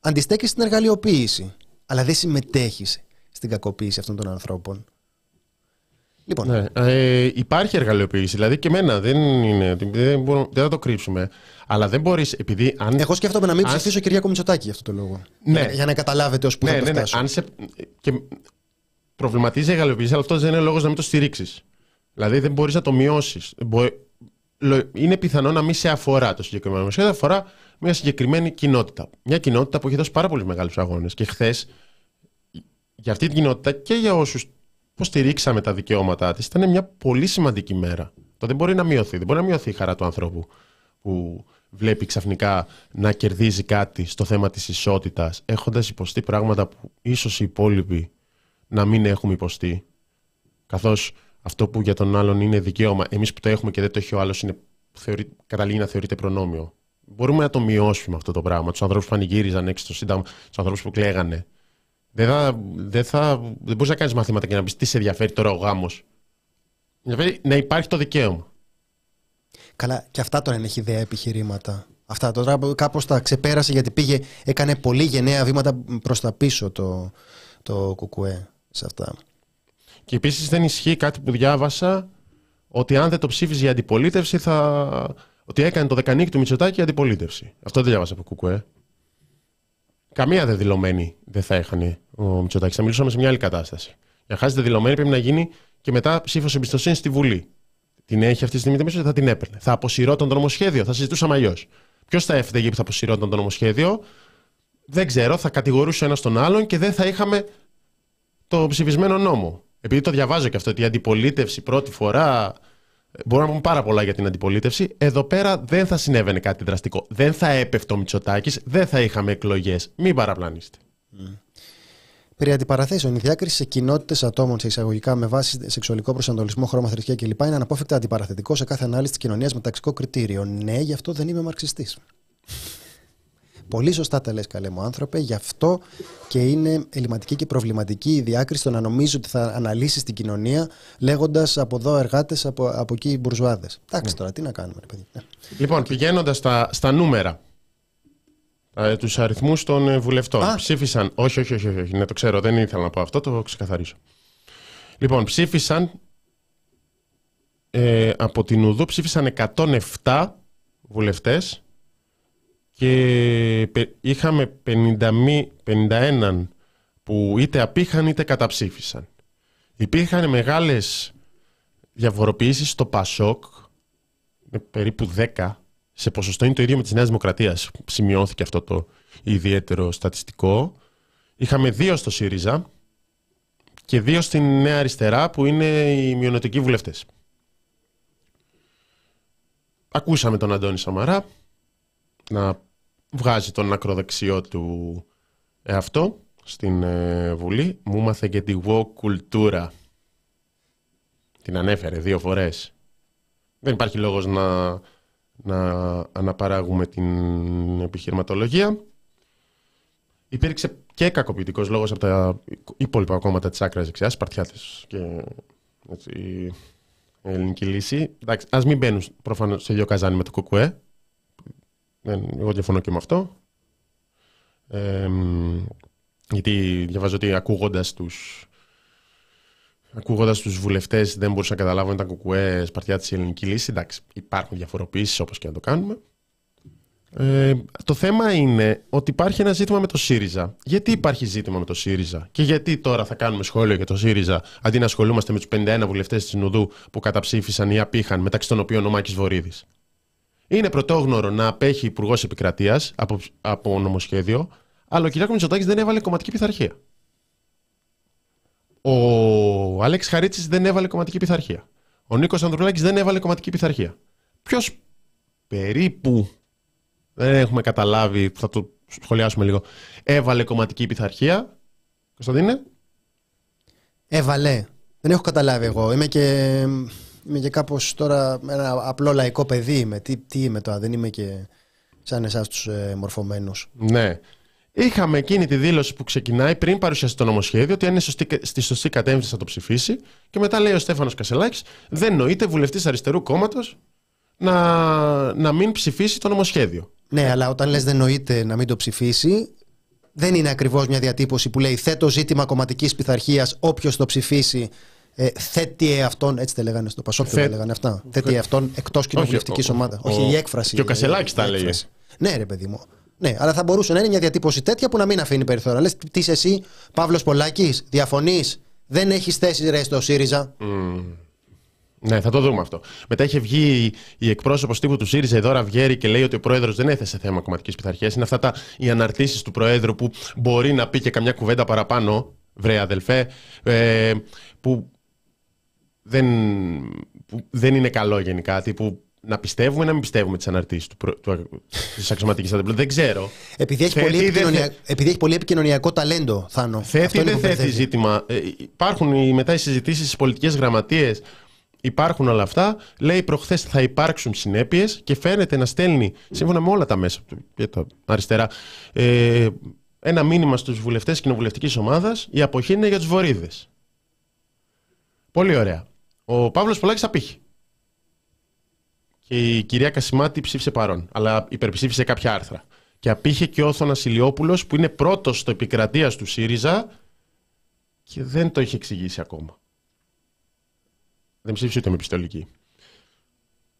Speaker 2: αντιστέκεσαι στην εργαλειοποίηση. Αλλά δεν συμμετέχεις στην κακοποίηση αυτών των ανθρώπων. Λοιπόν,
Speaker 1: ναι. Ε, υπάρχει εργαλειοποίηση. Δηλαδή και εμένα δεν, είναι, δεν, μπορώ, δεν θα το κρύψουμε. Αλλά δεν μπορείς, επειδή. Αν,
Speaker 2: εγώ σκέφτομαι να μην
Speaker 1: αν-
Speaker 2: ψηφίσω Κυριάκο Μητσοτάκη για αυτό το λόγο.
Speaker 1: Ναι.
Speaker 2: Για, για να καταλάβετε ως που
Speaker 1: ναι,
Speaker 2: θα το
Speaker 1: ναι, ναι.
Speaker 2: φτάσω.
Speaker 1: Αν σε, και προβληματίζει η εργαλειοποίηση, αλλά αυτό δεν είναι λόγος να μην το στηρίξεις. Δηλαδή δεν μπορείς να το μειώσεις. Είναι πιθανό να μην σε αφορά το συγκεκριμένο νομοσχέδιο, αφορά μια συγκεκριμένη κοινότητα. Μια κοινότητα που έχει δώσει πάρα πολλούς μεγάλους αγώνες. Και χθες, για αυτή την κοινότητα και για όσους υποστηρίξαμε τα δικαιώματά της, ήταν μια πολύ σημαντική μέρα. Το δεν μπορεί να μειωθεί. Δεν μπορεί να μειωθεί η χαρά του ανθρώπου που βλέπει ξαφνικά να κερδίζει κάτι στο θέμα της ισότητας έχοντας υποστεί πράγματα που ίσως οι υπόλοιποι να μην έχουμε υποστεί καθώς αυτό που για τον άλλον είναι δικαίωμα εμείς που το έχουμε και δεν το έχει ο άλλος είναι, θεωρεί, καταλήγει να θεωρείται προνόμιο μπορούμε να το μειώσουμε αυτό το πράγμα τους ανθρώπους που πανηγύριζαν έξω στο Σύνταγμα τους ανθρώπους που κλαίγανε δεν, θα, δεν, θα, δεν μπορείς να κάνεις μαθήματα και να πεις τι σε ενδιαφέρει τώρα ο γάμος ενδιαφέρει να υπάρχει το δικαίωμα
Speaker 2: Καλά, και αυτά τώρα είναι ιδέα επιχειρήματα. Αυτά τώρα κάπως τα ξεπέρασε γιατί πήγε, έκανε πολύ γενναία βήματα προς τα πίσω το, το κουκουέ σε αυτά.
Speaker 1: Και επίσης δεν ισχύει κάτι που διάβασα ότι αν δεν το ψήφιζε η αντιπολίτευση θα. ότι έκανε το δεκανίκι του Μητσοτάκη η αντιπολίτευση. Αυτό δεν διάβασα από Κουκουέ. Καμία δεδηλωμένη δεν θα έχανε ο Μητσοτάκης. Θα μιλούσαμε σε μια άλλη κατάσταση. Για να χάσει δεδηλωμένη πρέπει να γίνει και μετά ψήφος εμπιστοσύνης στη Βουλή. Την έχει αυτή τη στιγμή το θα την έπαιρνε; Θα αποσυρώταν το νομοσχέδιο, θα συζητούσαμε αλλιώ. Ποιος θα έφταιγε που θα αποσυρώταν το νομοσχέδιο, δεν ξέρω, θα κατηγορούσε ένας τον άλλον και δεν θα είχαμε το ψηφισμένο νόμο. Επειδή το διαβάζω και αυτό, ότι η αντιπολίτευση πρώτη φορά. Μπορούμε να πούμε πάρα πολλά για την αντιπολίτευση. Εδώ πέρα δεν θα συνέβαινε κάτι δραστικό. Δεν θα έπεφτε ο Μητσοτάκης, δεν θα είχαμε εκλογές. Μην παραπλανήσετε.
Speaker 2: Περί αντιπαραθέσεων, η διάκριση σε κοινότητες ατόμων σε εισαγωγικά με βάση σεξουαλικό προσανατολισμό, χρώμα, θρησκεία κλπ. είναι αναπόφευκτα αντιπαραθετικό σε κάθε ανάλυση της κοινωνίας με ταξικό κριτήριο. Ναι, γι' αυτό δεν είμαι μαρξιστής. Πολύ σωστά τα λες καλέ μου άνθρωπε, γι' αυτό και είναι ελληματική και προβληματική η διάκριση το να νομίζω ότι θα αναλύσεις την κοινωνία λέγοντας από εδώ εργάτες, από, από εκεί οι μπουρζουάδες. Εντάξει τώρα, τι να κάνουμε, ρε παιδί. Ναι.
Speaker 1: Λοιπόν, πηγαίνοντας στα, στα νούμερα, ε, τους αριθμούς των ε, βουλευτών.
Speaker 2: Α.
Speaker 1: Ψήφισαν. Όχι, όχι, όχι, όχι, ναι, το ξέρω, δεν ήθελα να πω αυτό, το ξεκαθαρίσω. Λοιπόν, ψήφισαν. Ε, από την Ουδού ψήφισαν 107 βουλευτές και πε- είχαμε 51, 51 που είτε απήχαν είτε καταψήφισαν. Υπήρχαν μεγάλες διαφοροποιήσεις στο ΠΑΣΟΚ, με περίπου 10, σε ποσοστό είναι το ίδιο με της Νέας Δημοκρατίας. Σημειώθηκε αυτό το ιδιαίτερο στατιστικό. Είχαμε δύο στο ΣΥΡΙΖΑ και δύο στην Νέα Αριστερά που είναι οι μειονοτικοί βουλευτές. Ακούσαμε τον Αντώνη Σαμαρά να βγάζει τον ακροδεξιό του εαυτό στην ε, Βουλή. Μου μάθε και τη woke κουλτούρα. Την ανέφερε δύο φορές. Δεν υπάρχει λόγος να, να αναπαράγουμε την επιχειρηματολογία. Υπήρξε και κακοποιητικός λόγος από τα υπόλοιπα κόμματα της άκρας δεξιάς, Σπαρτιάτες και έτσι, η ελληνική λύση. Εντάξει, ας μην μπαίνουν προφανώς σε ίδιο καζάνι με το κουκουέ. Δεν- Εγώ διαφωνώ και με αυτό. Ε, γιατί διαβάζω ότι ακούγοντας τους ακούγοντας τους βουλευτές, δεν μπορούσα να καταλάβω αν ήταν κουκουέ σπαρτιά της ελληνική λύση. Εντάξει, υπάρχουν διαφοροποιήσει όπως και να το κάνουμε. Ε, το θέμα είναι ότι υπάρχει ένα ζήτημα με το ΣΥΡΙΖΑ. Γιατί υπάρχει ζήτημα με το ΣΥΡΙΖΑ και γιατί τώρα θα κάνουμε σχόλιο για το ΣΥΡΙΖΑ αντί να ασχολούμαστε με τους 51 βουλευτές της Νουδού που καταψήφισαν ή απήχαν, μεταξύ των οποίων ο Μάκης Βορύδης. Είναι πρωτόγνωρο να απέχει υπουργός επικρατείας από, από νομοσχέδιο, αλλά ο κ. Μητσοτάκης δεν έβαλε κομματική πειθαρχία. Ο Άλεξ Χαρίτσης δεν έβαλε κομματική πειθαρχία. Ο Νίκος Ανδρουλάκης δεν έβαλε κομματική πειθαρχία. Ποιος περίπου δεν έχουμε καταλάβει, θα το σχολιάσουμε λίγο, έβαλε κομματική πειθαρχία. Κωνσταντίνε;
Speaker 2: Έβαλε. Δεν έχω καταλάβει εγώ. Είμαι και, είμαι και κάπως τώρα ένα απλό λαϊκό παιδί είμαι. Τι, τι είμαι τώρα, δεν είμαι και σαν εσάς τους ε, μορφωμένους.
Speaker 1: Ναι. Είχαμε εκείνη τη δήλωση που ξεκινάει πριν παρουσιάσει το νομοσχέδιο ότι αν είναι σωστή, στη σωστή κατεύθυνση θα το ψηφίσει. Και μετά λέει ο Στέφανος Κασελάκης, δεν νοείται βουλευτής αριστερού κόμματος να, να μην ψηφίσει το νομοσχέδιο.
Speaker 2: Ναι, αλλά όταν λες δεν νοείται να μην το ψηφίσει, δεν είναι ακριβώς μια διατύπωση που λέει θέτω ζήτημα κομματικής πειθαρχίας, όποιος το ψηφίσει ε, θέτει εαυτόν, έτσι τα λέγανε στο Πασόκ, Θέ... λέγανε αυτά. Θέτει εαυτόν εκτός κοινοβουλευτικής ομάδας. Ο... Όχι η έκφραση.
Speaker 1: Και ο Κασελάκης τα λέει.
Speaker 2: Ναι, ρε παιδί μου. Ναι, αλλά θα μπορούσε να είναι μια διατύπωση τέτοια που να μην αφήνει περιθώρια. Λες, τι είσαι εσύ, Παύλος Πολάκης, διαφωνείς, δεν έχεις θέση ρε στο ΣΥΡΙΖΑ; Mm.
Speaker 1: Ναι, θα το δούμε αυτό. Μετά είχε βγει η εκπρόσωπος τύπου του ΣΥΡΙΖΑ, η Δώρα Βιέρη, και λέει ότι ο πρόεδρος δεν έθεσε θέμα κομματικής πειθαρχίας. Είναι αυτά τα, οι αναρτήσεις του πρόεδρου που μπορεί να πει και καμιά κουβέντα παραπάνω, βρε αδελφέ, ε, που, δεν, που δεν είναι καλό γενικά. Τύπου να πιστεύουμε ή να μην πιστεύουμε τις αναρτήσεις του, του, της αξιωματικής αντιπλή. Δεν ξέρω.
Speaker 2: Επειδή έχει, πολύ επικοινωνιακό, επειδή έχει πολύ επικοινωνιακό ταλέντο, Θάνο.
Speaker 1: Θέτει ή δεν θέτει ζήτημα. Ε, υπάρχουν μετά οι συζητήσεις στις πολιτικές γραμματείες Υπάρχουν όλα αυτά. Λέει προχθές θα υπάρξουν συνέπειες και φαίνεται να στέλνει, σύμφωνα με όλα τα μέσα και τα αριστερά, ε, ένα μήνυμα στους βουλευτές κοινοβουλευτικής ομάδας. Η αποχή είναι για τους βορίδε. Πολύ ωραία. Ο Παύλος Πολάκης απήχε. Και η κυρία Κασιμάτη ψήφισε παρόν, αλλά υπερψήφισε κάποια άρθρα. Και απήχε και ο Όθωνα Ηλιόπουλος, που είναι πρώτος στο επικρατείας του ΣΥΡΙΖΑ και δεν το έχει εξηγήσει ακόμα. Δεν ψήφισε ούτε με πιστολική.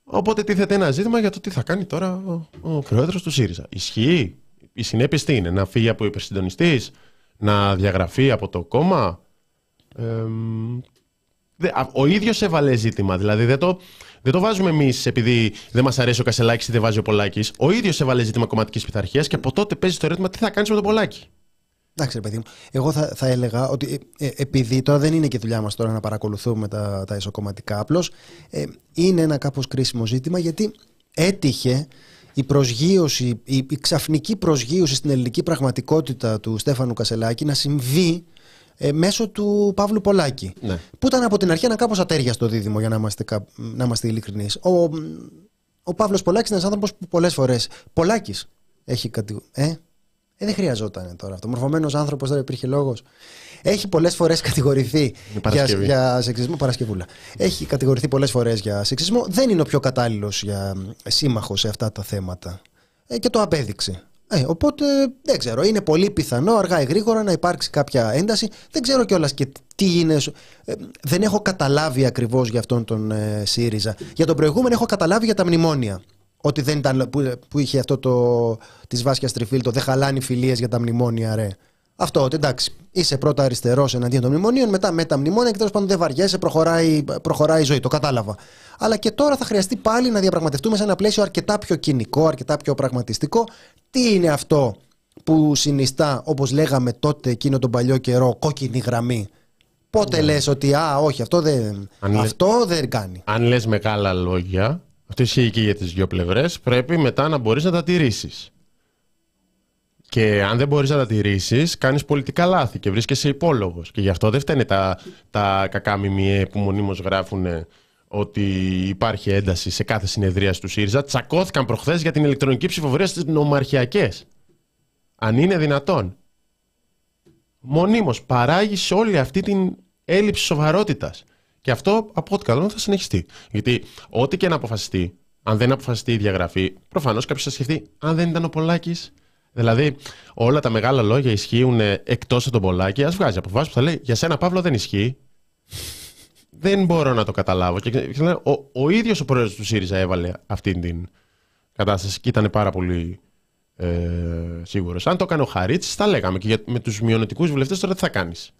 Speaker 1: Οπότε τίθεται ένα ζήτημα για το τι θα κάνει τώρα ο, ο πρόεδρος του ΣΥΡΙΖΑ. Ισχύει; Η συνέπειες τι είναι, να φύγει από υπερσυντονιστής, να διαγραφεί από το κόμμα; Ε, ο ίδιος έβαλε ζήτημα. Δηλαδή δεν το, δεν το βάζουμε εμείς επειδή δεν μας αρέσει ο Κασελάκης ή δεν βάζει ο Πολάκης. Ο ίδιος έβαλε ζήτημα κομματικής πειθαρχίας και από τότε παίζει το ερώτημα τι θα κάνεις με τον Πολάκη.
Speaker 2: Εντάξει, ρε παιδί μου. Εγώ θα, θα έλεγα ότι ε, ε, επειδή τώρα δεν είναι και δουλειά μας τώρα να παρακολουθούμε τα, τα ισοκομματικά, απλώς ε, είναι ένα κάπως κρίσιμο ζήτημα γιατί έτυχε η προσγείωση, η, η ξαφνική προσγείωση στην ελληνική πραγματικότητα του Στέφανου Κασελάκη να συμβεί ε, μέσω του Παύλου Πολάκη. Ναι. Που ήταν από την αρχή ένα κάπως ατέριαστο δίδυμο, για να είμαστε, να είμαστε ειλικρινείς. Ο, ο Παύλος Πολάκης είναι ένας άνθρωπος που πολλές φορές. Πολάκης έχει κάτι. Ε, ε, δεν χρειαζόταν τώρα αυτό. Μορφωμένος άνθρωπος δεν υπήρχε λόγος. Έχει πολλές φορές κατηγορηθεί για, για σεξισμό. Παρασκευούλα. Έχει κατηγορηθεί πολλές φορές για σεξισμό. Δεν είναι ο πιο κατάλληλος για σύμμαχος σε αυτά τα θέματα. Ε, και το απέδειξε. Ε, οπότε δεν ξέρω. Είναι πολύ πιθανό αργά ή γρήγορα να υπάρξει κάποια ένταση. Δεν ξέρω κιόλας και τι είναι. Ε, δεν έχω καταλάβει ακριβώς για αυτόν τον ε, ΣΥΡΙΖΑ. Για τον προηγούμενο έχω καταλάβει για τα μνημόνια. Ότι δεν ήταν, που, που είχε αυτό το της Βάσια Τριφίλ, το δεν χαλάνε φιλίες για τα μνημόνια, ρε. Αυτό, ότι εντάξει, είσαι πρώτα αριστερός εναντίον των μνημονίων, μετά με τα μνημόνια και τέλος πάντων δεν βαριέσαι, προχωράει, προχωράει η ζωή. Το κατάλαβα. Αλλά και τώρα θα χρειαστεί πάλι να διαπραγματευτούμε σε ένα πλαίσιο αρκετά πιο κοινικό, αρκετά πιο πραγματιστικό. Τι είναι αυτό που συνιστά, όπως λέγαμε τότε εκείνο τον παλιό καιρό, κόκκινη γραμμή; Πότε ναι. λες ότι, Α, όχι, αυτό δεν, αυτό δεν κάνει.
Speaker 1: Αν λες μεγάλα λόγια, αυτό ισχύει και για τις δύο πλευρές. Πρέπει μετά να μπορείς να τα τηρήσεις. Και αν δεν μπορείς να τα τηρήσεις, κάνεις πολιτικά λάθη και βρίσκεσαι υπόλογος. Και γι' αυτό δεν φταίνε τα, τα κακά μιμιέ που μονίμως γράφουν ότι υπάρχει ένταση σε κάθε συνεδρία του ΣΥΡΙΖΑ. Τσακώθηκαν προχθές για την ηλεκτρονική ψηφοφορία στις νομαρχιακές. Αν είναι δυνατόν. Μονίμως παράγει όλη αυτή την έλλειψη σοβαρότητας. Και αυτό από ό,τι καλό θα συνεχιστεί. Γιατί ό,τι και να αποφασιστεί, αν δεν αποφασιστεί η διαγραφή, προφανώς κάποιος θα σκεφτεί, αν δεν ήταν ο Πολάκης. Δηλαδή, όλα τα μεγάλα λόγια ισχύουν εκτός από τον Πολάκη. Α βγάζει αποφάσεις που θα λέει Για σένα, Παύλο, δεν ισχύει. δεν μπορώ να το καταλάβω. Και, ο, ο ίδιος ο πρόεδρος του ΣΥΡΙΖΑ έβαλε αυτή την κατάσταση και ήταν πάρα πολύ ε, σίγουρος. Αν το έκανε ο Χαρίτση, θα λέγαμε. Και για, με τους μειονοτικούς βουλευτές τώρα τι θα κάνεις.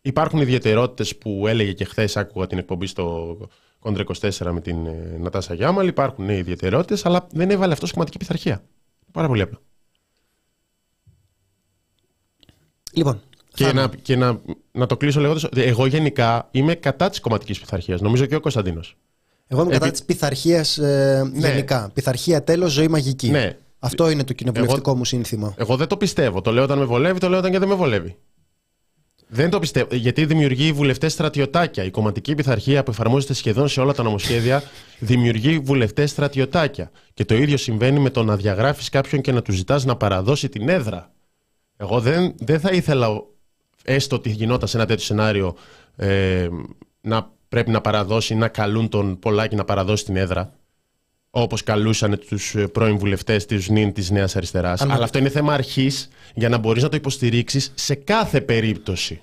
Speaker 1: Υπάρχουν ιδιαιτερότητες που έλεγε και χθες, άκουγα την εκπομπή στο Κόντρα 24 με την ε, Νατάσα Γιάμαλ. Υπάρχουν ναι, ιδιαιτερότητες, αλλά δεν έβαλε αυτό σχηματική πειθαρχία. Πάρα πολύ απλά.
Speaker 2: Λοιπόν.
Speaker 1: Και, να, και να, να το κλείσω λέγοντας ότι εγώ γενικά είμαι κατά της κομματικής πειθαρχίας. Νομίζω και ο Κωνσταντίνος.
Speaker 2: Εγώ είμαι κατά της πειθαρχίας ε, ναι. γενικά. Πειθαρχία τέλος, ζωή μαγική.
Speaker 1: Ναι.
Speaker 2: Αυτό είναι το κοινοβουλευτικό μου σύνθημα.
Speaker 1: Εγώ δεν το πιστεύω. Το λέω όταν με βολεύει, το λέω όταν και δεν με βολεύει. Δεν το πιστεύω. Γιατί δημιουργεί βουλευτές στρατιωτάκια. Η κομματική πειθαρχία που εφαρμόζεται σχεδόν σε όλα τα νομοσχέδια δημιουργεί βουλευτές στρατιωτάκια. Και το ίδιο συμβαίνει με το να διαγράφεις κάποιον και να του ζητάς να παραδώσει την έδρα. Εγώ δεν, δεν θα ήθελα, έστω ότι γινόταν σε ένα τέτοιο σενάριο, ε, να πρέπει να παραδώσει, να καλούν τον Πολάκη να παραδώσει την έδρα. Όπως καλούσαν τους ε, πρώην βουλευτές της ΝΙΝ της Νέας Αριστεράς. Αλλά αυτό είναι θέμα αρχής για να μπορείς να το υποστηρίξεις σε κάθε περίπτωση.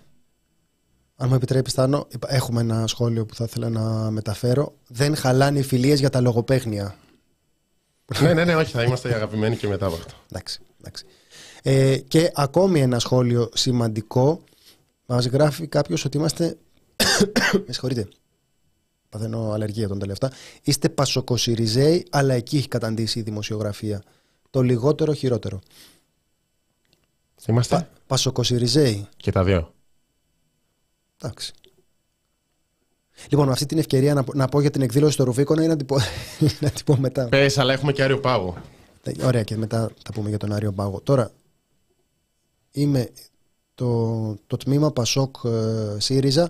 Speaker 2: Αν μου επιτρέπεις, Θάνο, έχουμε ένα σχόλιο που θα ήθελα να μεταφέρω. Δεν χαλάνε οι φιλίες για τα λογοπαίγνια.
Speaker 1: ναι, ναι, ναι, όχι, θα είμαστε αγαπημένοι και μετά από αυτό.
Speaker 2: Εντάξει, εντάξει. Ε, και ακόμη ένα σχόλιο σημαντικό. Μας γράφει κάποιος ότι είμαστε. Με συγχωρείτε. Παθαίνω αλλεργία τον τελευταία. Είστε πασοκοσυριζέοι, αλλά εκεί έχει καταντήσει η δημοσιογραφία. Το λιγότερο χειρότερο.
Speaker 1: Είμαστε. Πα,
Speaker 2: πασοκοσυριζέοι.
Speaker 1: Και τα δύο.
Speaker 2: Εντάξει. Λοιπόν, με αυτή την ευκαιρία να, να πω για την εκδήλωση στο Ρουβίκονα ή να την πω, να την πω μετά.
Speaker 1: Πες, αλλά έχουμε και Άριο Πάγο.
Speaker 2: Ωραία, και μετά θα πούμε για τον Άριο Πάγο. Τώρα, είμαι το, το τμήμα Πασόκ ε, ΣΥΡΙΖΑ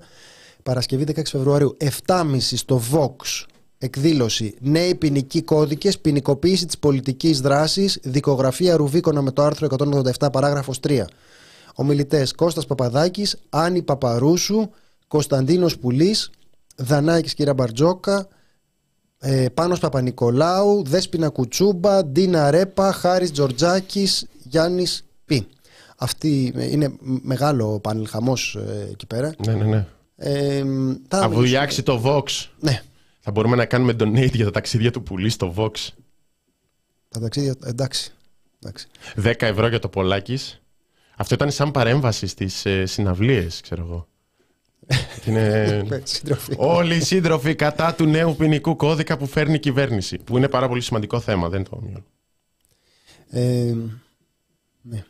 Speaker 2: Παρασκευή 16 Φεβρουαρίου 7.30 στο Vox εκδήλωση Νέοι ποινικοί κώδικες, ποινικοποίηση της πολιτικής δράσης, δικογραφία Ρουβίκονα με το άρθρο 187 παράγραφος 3. Ομιλητές Κώστας Παπαδάκης, Άννη Παπαρούσου, Κωνσταντίνος Πουλής, Δανάκης Κύρα Μπαρτζόκα, ε, Πάνος Παπα-Νικολάου, Δέσποινα Κουτσούμπα, Ντίνα Ρέπα, Χάρης Τζορτζάκης, Γιάννης Πι. Αυτή είναι μεγάλο πάνελ χαμός ε, εκεί πέρα.
Speaker 1: Ναι, ναι, ναι. Ε, θα βουλιάξει το Vox.
Speaker 2: Ναι.
Speaker 1: Θα μπορούμε να κάνουμε donate για τα ταξίδια του πουλί στο Vox.
Speaker 2: Τα ταξίδια, εντάξει. εντάξει.
Speaker 1: 10 ευρώ για το Πολάκης. Αυτό ήταν σαν παρέμβαση στις ε, συναυλίες, ξέρω εγώ. είναι... Όλοι οι σύντροφοι κατά του νέου ποινικού κώδικα που φέρνει η κυβέρνηση. Που είναι πάρα πολύ σημαντικό θέμα, δεν το ομοιώνω.
Speaker 2: Ε, ναι.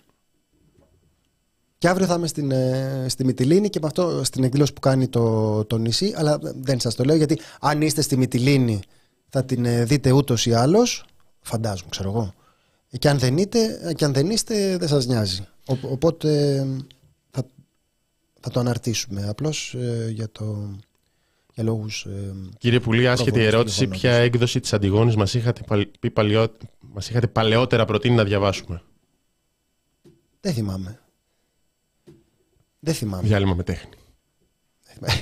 Speaker 2: Και αύριο θα είμαι στην, ε, στη Μυτιλίνη και με αυτό στην εκδήλωση που κάνει το, το νησί. Αλλά δεν σας το λέω γιατί αν είστε στη Μυτιλίνη θα την ε, δείτε ούτως ή άλλως. Φαντάζομαι, ξέρω εγώ. Και αν δεν, είστε, και αν δεν είστε, δεν σας νοιάζει. οπότε θα, θα το αναρτήσουμε απλώς ε, για το. Για λόγους, ε,
Speaker 1: Κύριε Πουλή, άσχετη ερώτηση. Ποια έκδοση της Αντιγόνης μας είχατε, μας είχατε παλαιότερα προτείνει να διαβάσουμε;
Speaker 2: Δεν θυμάμαι. Δεν θυμάμαι.
Speaker 1: Διάλειμμα με τέχνη.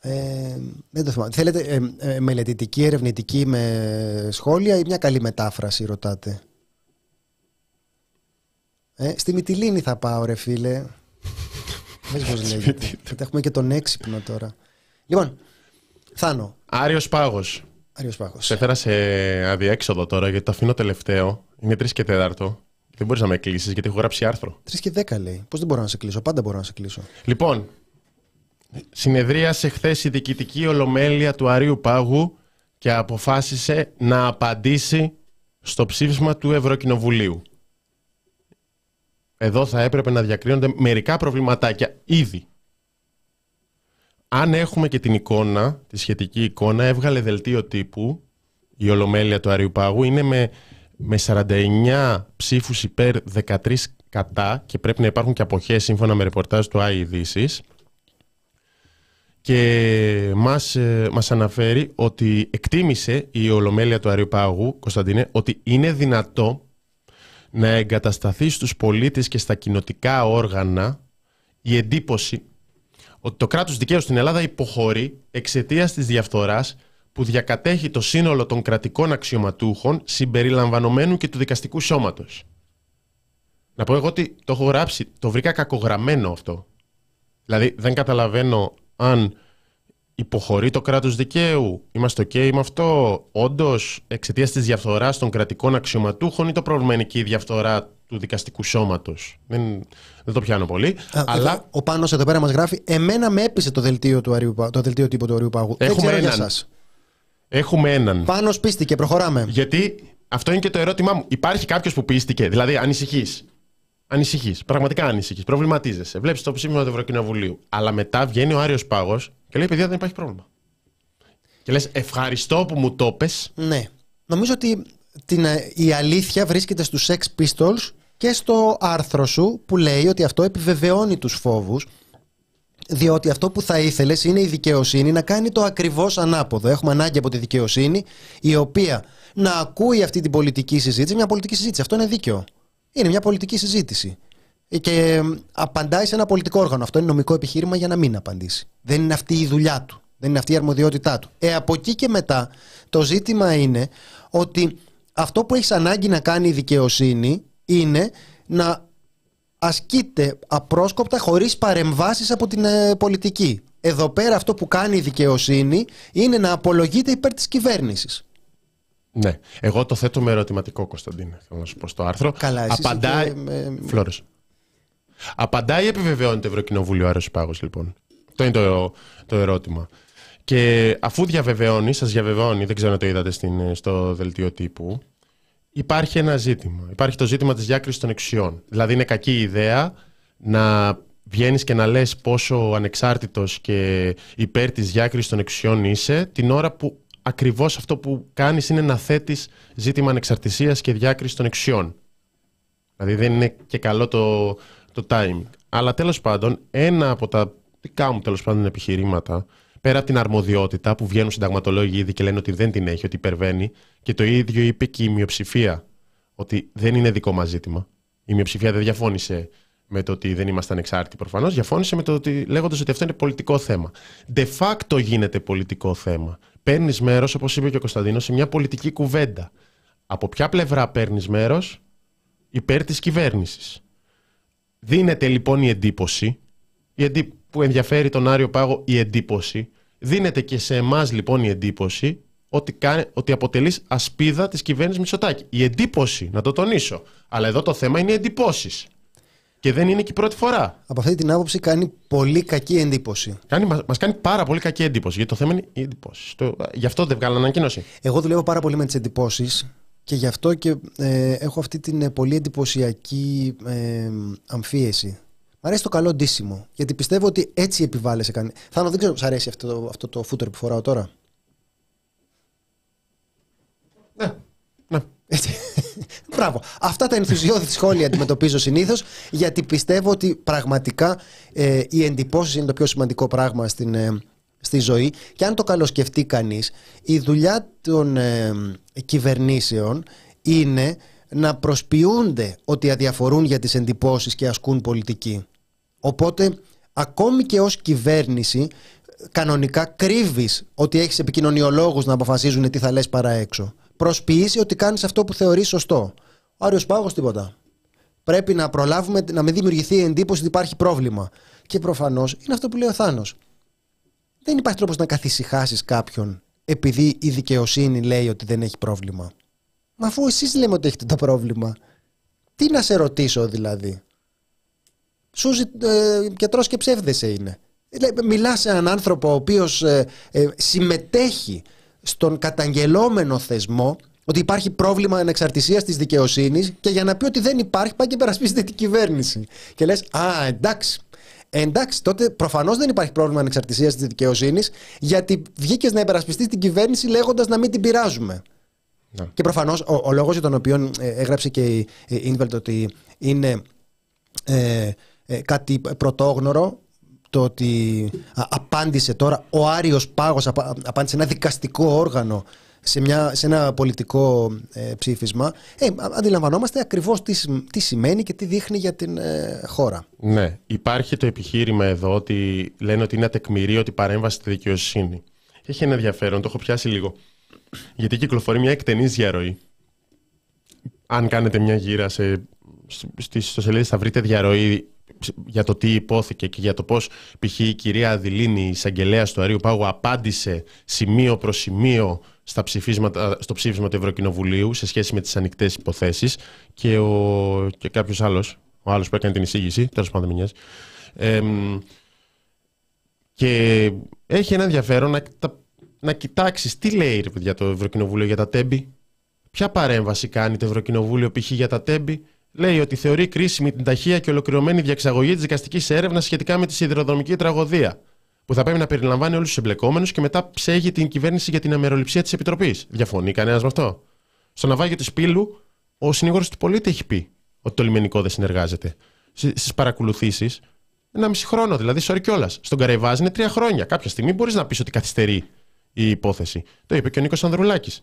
Speaker 2: Ε, δεν το θυμάμαι. Θέλετε ε, ε, μελετητική, ερευνητική με σχόλια ή μια καλή μετάφραση ρωτάτε; Ε, στη Μυτιλίνη θα πάω ρε φίλε. Δεν πώς λέγεται. έχουμε και τον έξυπνο τώρα. Λοιπόν, Θάνο.
Speaker 1: Άριος Πάγος.
Speaker 2: Άριος Πάγος.
Speaker 1: Σε έφερα σε αδιέξοδο τώρα γιατί το αφήνω τελευταίο. Είναι τρεις και τέταρτο. Δεν μπορείς να με κλείσεις γιατί έχω γράψει άρθρο.
Speaker 2: 3 και 10 λέει. Πώς δεν μπορώ να σε κλείσω; Πάντα μπορώ να σε κλείσω.
Speaker 1: Λοιπόν, συνεδρίασε χθες η διοικητική ολομέλεια του Αρίου Πάγου και αποφάσισε να απαντήσει στο ψήφισμα του Ευρωκοινοβουλίου. Εδώ θα έπρεπε να διακρίνονται μερικά προβληματάκια ήδη. Αν έχουμε και την εικόνα, τη σχετική εικόνα, έβγαλε δελτίο τύπου η Ολομέλεια του Αρίου Πάγου, είναι με με 49 ψήφους υπέρ 13 κατά και πρέπει να υπάρχουν και αποχές σύμφωνα με ρεπορτάζ του ΆΗ και μας, ε, μας αναφέρει ότι εκτίμησε η Ολομέλεια του Αριοπάγου, Κωνσταντίνε, ότι είναι δυνατό να εγκατασταθεί στους πολίτες και στα κοινοτικά όργανα η εντύπωση ότι το κράτος δικαίου στην Ελλάδα υποχωρεί εξαιτίας της διαφθοράς που διακατέχει το σύνολο των κρατικών αξιωματούχων συμπεριλαμβανομένου και του δικαστικού σώματος. Να πω εγώ ότι το έχω γράψει, το βρήκα κακογραμμένο αυτό. Δηλαδή δεν καταλαβαίνω αν υποχωρεί το κράτος δικαίου, είμαστε ok με αυτό, όντως εξαιτίας της διαφθοράς των κρατικών αξιωματούχων ή το πρόβλημα είναι και η διαφθορά του δικαστικού σώματος. Δεν, δεν το πιάνω πολύ.
Speaker 2: Α,
Speaker 1: αλλά
Speaker 2: εδώ, ο Πάνος εδώ πέρα μας γράφει «Εμένα με έπεισε το δελτίο, του Αριού, το δελτίο τύπου του Αριού Πάγου». Δεν
Speaker 1: Έχουμε
Speaker 2: ξέρω για
Speaker 1: έναν.
Speaker 2: σας.
Speaker 1: Έχουμε έναν.
Speaker 2: Πάνος πίστηκε, προχωράμε.
Speaker 1: Γιατί αυτό είναι και το ερώτημά μου. Υπάρχει κάποιος που πίστηκε, δηλαδή ανησυχείς. Ανησυχείς, πραγματικά ανησυχείς, προβληματίζεσαι. Βλέπεις το ψήφισμα του Ευρωκοινοβουλίου. Αλλά μετά βγαίνει ο Άριος Πάγος και λέει: Παιδιά, δεν υπάρχει πρόβλημα. Και λες: Ευχαριστώ που μου το πες.
Speaker 2: Ναι. Νομίζω ότι την, ε, η αλήθεια βρίσκεται στους Sex Pistols και στο άρθρο σου που λέει ότι αυτό επιβεβαιώνει τους φόβους διότι αυτό που θα ήθελες είναι η δικαιοσύνη να κάνει το ακριβώς ανάποδο. Έχουμε ανάγκη από τη δικαιοσύνη η οποία να ακούει αυτή την πολιτική συζήτηση. Μια πολιτική συζήτηση. Αυτό είναι δίκαιο. Είναι μια πολιτική συζήτηση. Και ε, απαντάει σε ένα πολιτικό όργανο. Αυτό είναι νομικό επιχείρημα για να μην απαντήσει. Δεν είναι αυτή η δουλειά του. Δεν είναι αυτή η αρμοδιότητά του. Ε, από εκεί και μετά το ζήτημα είναι ότι αυτό που έχεις ανάγκη να κάνει η δικαιοσύνη είναι να ασκείται απρόσκοπτα χωρίς παρεμβάσεις από την ε, πολιτική. Εδώ πέρα αυτό που κάνει η δικαιοσύνη είναι να απολογείται υπέρ της κυβέρνησης.
Speaker 1: Ναι. Εγώ το θέτω με ερωτηματικό, Κωνσταντίνε. Θέλω να σου πω στο άρθρο.
Speaker 2: Καλά, εσείς
Speaker 1: Απαντάει.
Speaker 2: και, ε,
Speaker 1: Φλόρες. Απαντάει ή επιβεβαιώνει το Ευρωκοινοβούλιο Άριο Πάγος, λοιπόν. Αυτό είναι το, το ερώτημα. Και αφού διαβεβαιώνει, σας διαβεβαιώνει, δεν ξέρω αν το είδατε στην, στο δελτίο τύπου, υπάρχει ένα ζήτημα. Υπάρχει το ζήτημα της διάκρισης των εξουσιών. Δηλαδή, είναι κακή ιδέα να βγαίνεις και να λες πόσο ανεξάρτητος και υπέρ της διάκρισης των εξουσιών είσαι, την ώρα που ακριβώς αυτό που κάνεις είναι να θέτεις ζήτημα ανεξαρτησίας και διάκρισης των εξουσιών. Δηλαδή δεν είναι και καλό το, το timing. Αλλά τέλος πάντων, ένα από τα δικά μου τέλος πάντων επιχειρήματα, πέρα από την αρμοδιότητα που βγαίνουν συνταγματολόγοι ήδη και λένε ότι δεν την έχει, ότι υπερβαίνει, και το ίδιο είπε και η μειοψηφία, ότι δεν είναι δικό μας ζήτημα. Η μειοψηφία δεν διαφώνησε με το ότι δεν ήμασταν εξάρτητοι προφανώς, διαφώνησε με το ότι λέγοντας ότι αυτό είναι πολιτικό θέμα. De facto γίνεται πολιτικό θέμα. Παίρνεις μέρος, όπως είπε και ο Κωνσταντίνος, σε μια πολιτική κουβέντα. Από ποια πλευρά παίρνεις μέρος, υπέρ της κυβέρνησης. Δίνεται λοιπόν η εντύπωση, η εντύ... που ενδιαφέρει τον Άριο Πάγο η εντύπωση, δίνεται και σε εμάς λοιπόν η εντύπωση ότι, κα... ότι αποτελείς ασπίδα της κυβέρνησης Μητσοτάκη. Η εντύπωση, να το τονίσω. Αλλά εδώ το θέμα είναι οι εντυπώσεις. Και δεν είναι και η πρώτη φορά.
Speaker 2: Από αυτή την άποψη κάνει πολύ κακή εντύπωση.
Speaker 1: Κάνει, μας, μας κάνει πάρα πολύ κακή εντύπωση. Γιατί το θέμα είναι οι εντυπώσεις. Το... Γι' αυτό δεν βγάλω ανακοίνωση.
Speaker 2: Εγώ δουλεύω πάρα πολύ με τις εντυπώσεις και γι' αυτό και ε, έχω αυτή την ε, πολύ εντυπωσιακή ε, αμφίεση. Μ' αρέσει το καλό ντύσιμο, γιατί πιστεύω ότι έτσι επιβάλλεσαι κανεί. Θάνο, δεν ξέρω, σ' αρέσει αυτό, το- αυτό το φούτερ που φοράω τώρα.
Speaker 1: Ναι. ναι.
Speaker 2: Έτσι. Μπράβο. Αυτά τα ενθουσιώδη σχόλια αντιμετωπίζω συνήθως, γιατί πιστεύω ότι πραγματικά ε, οι εντυπώσεις είναι το πιο σημαντικό πράγμα στην, ε, στη ζωή. Και αν το καλοσκεφτεί κανείς, η δουλειά των ε, κυβερνήσεων είναι να προσποιούνται ότι αδιαφορούν για τις εντυπώσεις και ασκούν πολιτική. Οπότε, ακόμη και ως κυβέρνηση, κανονικά κρύβεις ότι έχεις επικοινωνιολόγους να αποφασίζουν τι θα λες παρά έξω. Προσποιήσει ότι κάνεις αυτό που θεωρείς σωστό. Ο Άριος Πάγος τίποτα. Πρέπει να προλάβουμε να μην δημιουργηθεί η εντύπωση ότι υπάρχει πρόβλημα. Και προφανώς είναι αυτό που λέει ο Θάνος. Δεν υπάρχει τρόπος να καθησυχάσεις κάποιον επειδή η δικαιοσύνη λέει ότι δεν έχει πρόβλημα. Μα αφού εσείς λέμε ότι έχετε το πρόβλημα, τι να σε ρωτήσω δηλαδή; Σούζι ε, και τρως και ψεύδεσαι είναι. Ε, Μιλάς σε έναν άνθρωπο ο οποίος ε, ε, συμμετέχει στον καταγγελόμενο θεσμό ότι υπάρχει πρόβλημα ανεξαρτησίας της δικαιοσύνης και για να πει ότι δεν υπάρχει πάει και περασπίζεται την κυβέρνηση. Και λες, α εντάξει, Εντάξει, τότε προφανώς δεν υπάρχει πρόβλημα ανεξαρτησίας της δικαιοσύνης, γιατί βγήκες να υπερασπιστείς την κυβέρνηση λέγοντας να μην την πειράζουμε.
Speaker 1: Ναι.
Speaker 2: Και προφανώς ο, ο λόγος για τον οποίο ε, έγραψε και η Ίνβελτ ότι είναι ε, ε, κάτι πρωτόγνωρο το ότι α, απάντησε τώρα ο Άριος Πάγος απα- απάντησε ένα δικαστικό όργανο σε, μια, σε ένα πολιτικό ε, ψήφισμα ε, α- αντιλαμβανόμαστε ακριβώς τι, σ- τι σημαίνει και τι δείχνει για την ε, χώρα.
Speaker 1: Ναι, υπάρχει το επιχείρημα εδώ ότι λένε ότι είναι ατεκμηρή παρέμβαση στη δικαιοσύνη. Έχει ένα ενδιαφέρον, το έχω πιάσει λίγο. Γιατί κυκλοφορεί μια εκτενής διαρροή. Αν κάνετε μια γύρα σε, στις ιστοσελίδες θα βρείτε διαρροή για το τι υπόθηκε και για το πώς π.χ. η κυρία Αδηλίνη, η εισαγγελέα του Αρίου Πάγου, απάντησε σημείο προς σημείο στα ψηφίσματα, στο ψήφισμα του Ευρωκοινοβουλίου σε σχέση με τις ανοιχτές υποθέσεις και, ο, και κάποιος άλλος, ο άλλος που έκανε την εισήγηση, τέλος πάντων δεν ε, και έχει ένα ενδιαφέρον να, να κοιτάξεις τι λέει ρε παιδιά το Ευρωκοινοβούλιο για τα τέμπη. Ποια παρέμβαση κάνει το Ευρωκοινοβούλιο π.χ. για τα τέμπη λέει ότι θεωρεί κρίσιμη την ταχεία και ολοκληρωμένη διαξαγωγή της δικαστικής έρευνας σχετικά με τη σιδηροδρομική τραγωδία, που θα πρέπει να περιλαμβάνει όλους τους εμπλεκόμενους και μετά ψέγει την κυβέρνηση για την αμεροληψία της Επιτροπής. Διαφωνεί κανένας με αυτό; Στο ναυάγιο της Πύλου, ο συνήγορο του πολίτη έχει πει ότι το λιμενικό δεν συνεργάζεται. Στις παρακολουθήσεις, ένα μισή χρόνο δηλαδή, sorry κιόλας. Στον Καραϊβάζ είναι τρία χρόνια. Κάποια στιγμή μπορείς να πεις ότι καθυστερεί η υπόθεση. Το είπε και ο Νίκος Ανδρουλάκης.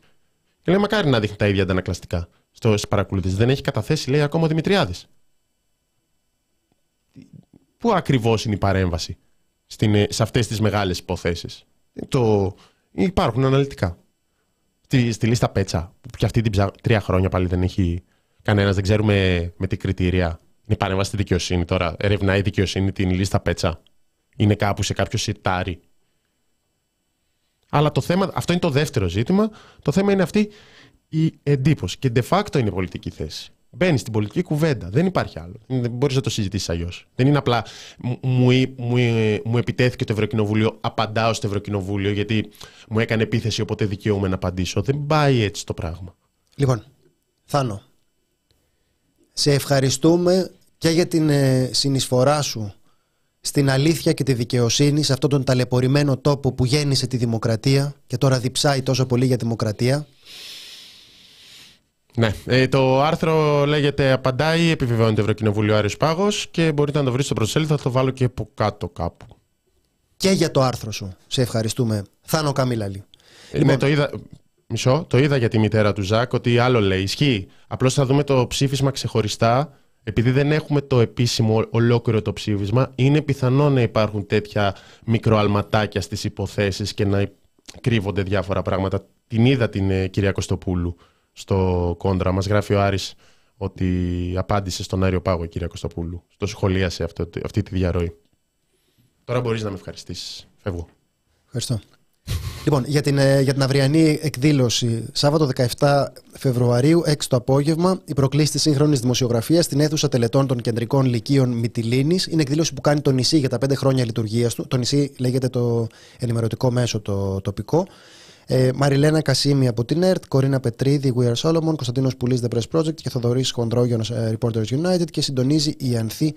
Speaker 1: Και λέει, μακάρι να δείχνει τα ίδια αντανακλαστικά στο παρακολουθήσει. Δεν έχει καταθέσει, λέει, ακόμα ο Δημητριάδης. Πού ακριβώς είναι η παρέμβαση στην, σε αυτές τις μεγάλες υποθέσεις; Το... Υπάρχουν αναλυτικά. Στη, στη λίστα Πέτσα, που και αυτή την ψά... τρία χρόνια πάλι δεν έχει κανένας, δεν ξέρουμε με τι κριτήρια. Είναι παρέμβαση στη δικαιοσύνη τώρα. Ερευνάει η δικαιοσύνη την λίστα Πέτσα. Είναι κάπου σε κάποιο σιτάρι. Αλλά το θέμα, αυτό είναι το δεύτερο ζήτημα. Το θέμα είναι αυτή η εντύπωση. Και de facto είναι πολιτική θέση. Μπαίνει στην πολιτική κουβέντα. Δεν υπάρχει άλλο. Δεν μπορείς να το συζητήσεις αλλιώς. Δεν είναι απλά μου, μου, μου επιτέθηκε το Ευρωκοινοβούλιο, απαντάω στο Ευρωκοινοβούλιο γιατί μου έκανε επίθεση, οπότε δικαιούμαι να απαντήσω. Δεν πάει έτσι το πράγμα.
Speaker 2: Λοιπόν, Θάνο, σε ευχαριστούμε και για την ε, συνεισφορά σου στην αλήθεια και τη δικαιοσύνη σε αυτόν τον ταλαιπωρημένο τόπο που γέννησε τη δημοκρατία και τώρα διψάει τόσο πολύ για δημοκρατία.
Speaker 1: Ναι. Ε, το άρθρο λέγεται Απαντάει, επιβεβαιώνει το Ευρωκοινοβούλιο Άριος Πάγος και μπορείτε να το βρείτε στο προσέλιδο, θα το βάλω και από κάτω κάπου.
Speaker 2: Και για το άρθρο σου. Σε ευχαριστούμε. Θάνο Καμίλαλη.
Speaker 1: Ε, λοιπόν... το είδα... Μισό, το είδα για τη μητέρα του Ζακ ότι άλλο λέει. Ισχύει. Απλώς θα δούμε το ψήφισμα ξεχωριστά. Επειδή δεν έχουμε το επίσημο ολόκληρο το ψήφισμα, είναι πιθανό να υπάρχουν τέτοια μικροαλματάκια στις υποθέσεις και να κρύβονται διάφορα πράγματα. Την είδα την ε, κυρία Κωστοπούλου στο κόντρα. Μας γράφει ο Άρης ότι απάντησε στον Άριο Πάγο η κυρία Κωστοπούλου. Το σχολίασε αυτό, αυτή τη διαρροή. Τώρα μπορείς να με ευχαριστήσεις. Φεύγω.
Speaker 2: Ευχαριστώ. λοιπόν, για την, ε, για την αυριανή εκδήλωση, Σάββατο 17 Φεβρουαρίου, 6 το απόγευμα, η προκλήση της σύγχρονης δημοσιογραφίας στην αίθουσα τελετών των κεντρικών λυκείων Μυτιλίνης. Είναι εκδήλωση που κάνει το νησί για τα πέντε χρόνια λειτουργίας του. Το νησί λέγεται το ενημερωτικό μέσο το τοπικό. Ε, Μαριλένα Κασίμη από την ΕΡΤ, Κορίνα Πετρίδη, We Are Solomon, Κωνσταντίνος Πουλής, The Press Project και Θοδωρής Χοντρόγιονο, ε, Reporters United και συντονίζει η Ανθή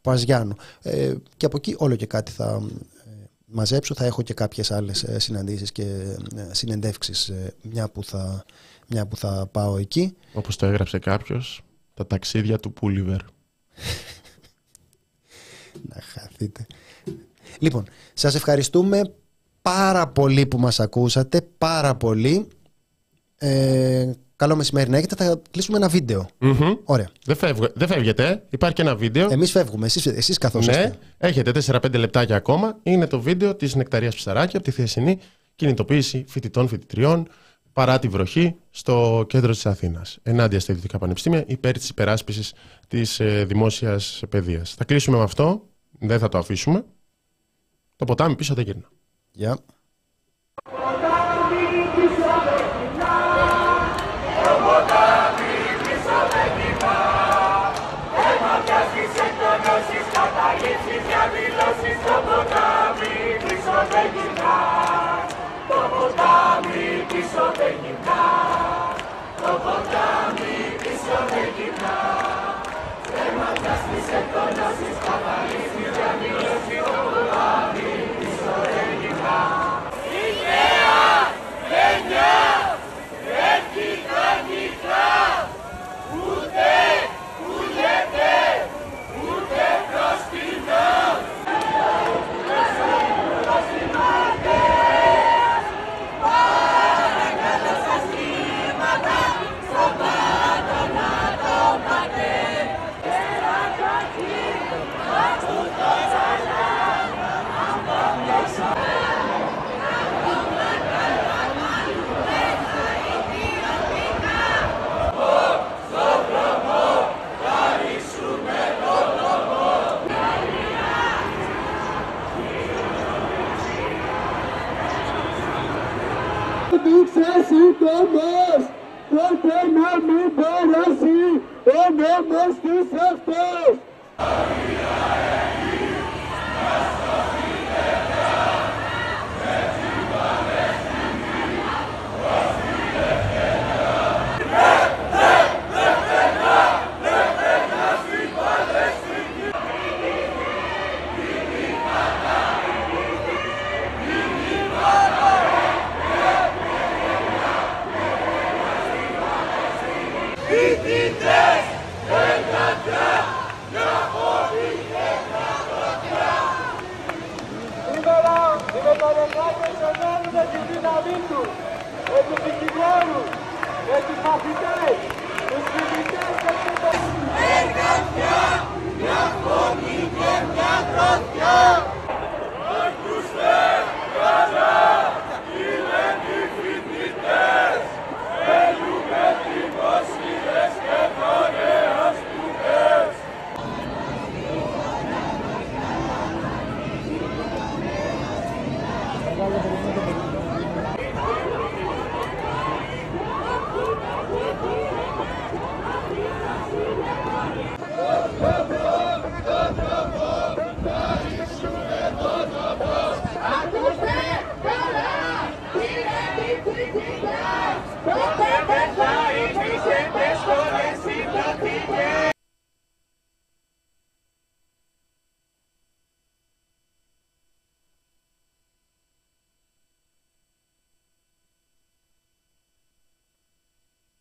Speaker 2: Παζιάνου. Ε, και από εκεί όλο και κάτι θα ε, μαζέψω. Θα έχω και κάποιες άλλες ε, συναντήσεις και συνεντεύξεις μια που θα, μια που θα πάω εκεί.
Speaker 1: Όπως το έγραψε κάποιος, τα ταξίδια του Πούλιβερ.
Speaker 2: Να χαθείτε. Λοιπόν, σας ευχαριστούμε πάρα πολύ που μας ακούσατε, πάρα πολύ. Ε, καλό μεσημέρι να έχετε. Θα κλείσουμε ένα βίντεο.
Speaker 1: Mm-hmm.
Speaker 2: Ωραία.
Speaker 1: Δεν, δεν φεύγετε. Υπάρχει και ένα βίντεο.
Speaker 2: Εμείς φεύγουμε. Εσείς, εσείς καθώς
Speaker 1: ναι.
Speaker 2: είστε.
Speaker 1: Έχετε 4-5 λεπτάκια ακόμα. Είναι το βίντεο της Νεκταρίας Ψαράκη από τη Θεσσινή κινητοποίηση φοιτητών φοιτητριών παρά τη βροχή στο κέντρο της Αθήνας. Ενάντια στα ιδιωτικά πανεπιστήμια υπέρ της υπεράσπισης της ε, δημόσιας παιδείας. Θα κλείσουμε με αυτό. Δεν θα το αφήσουμε. Το ποτάμι πίσω δεν γυρνά.
Speaker 5: Yep.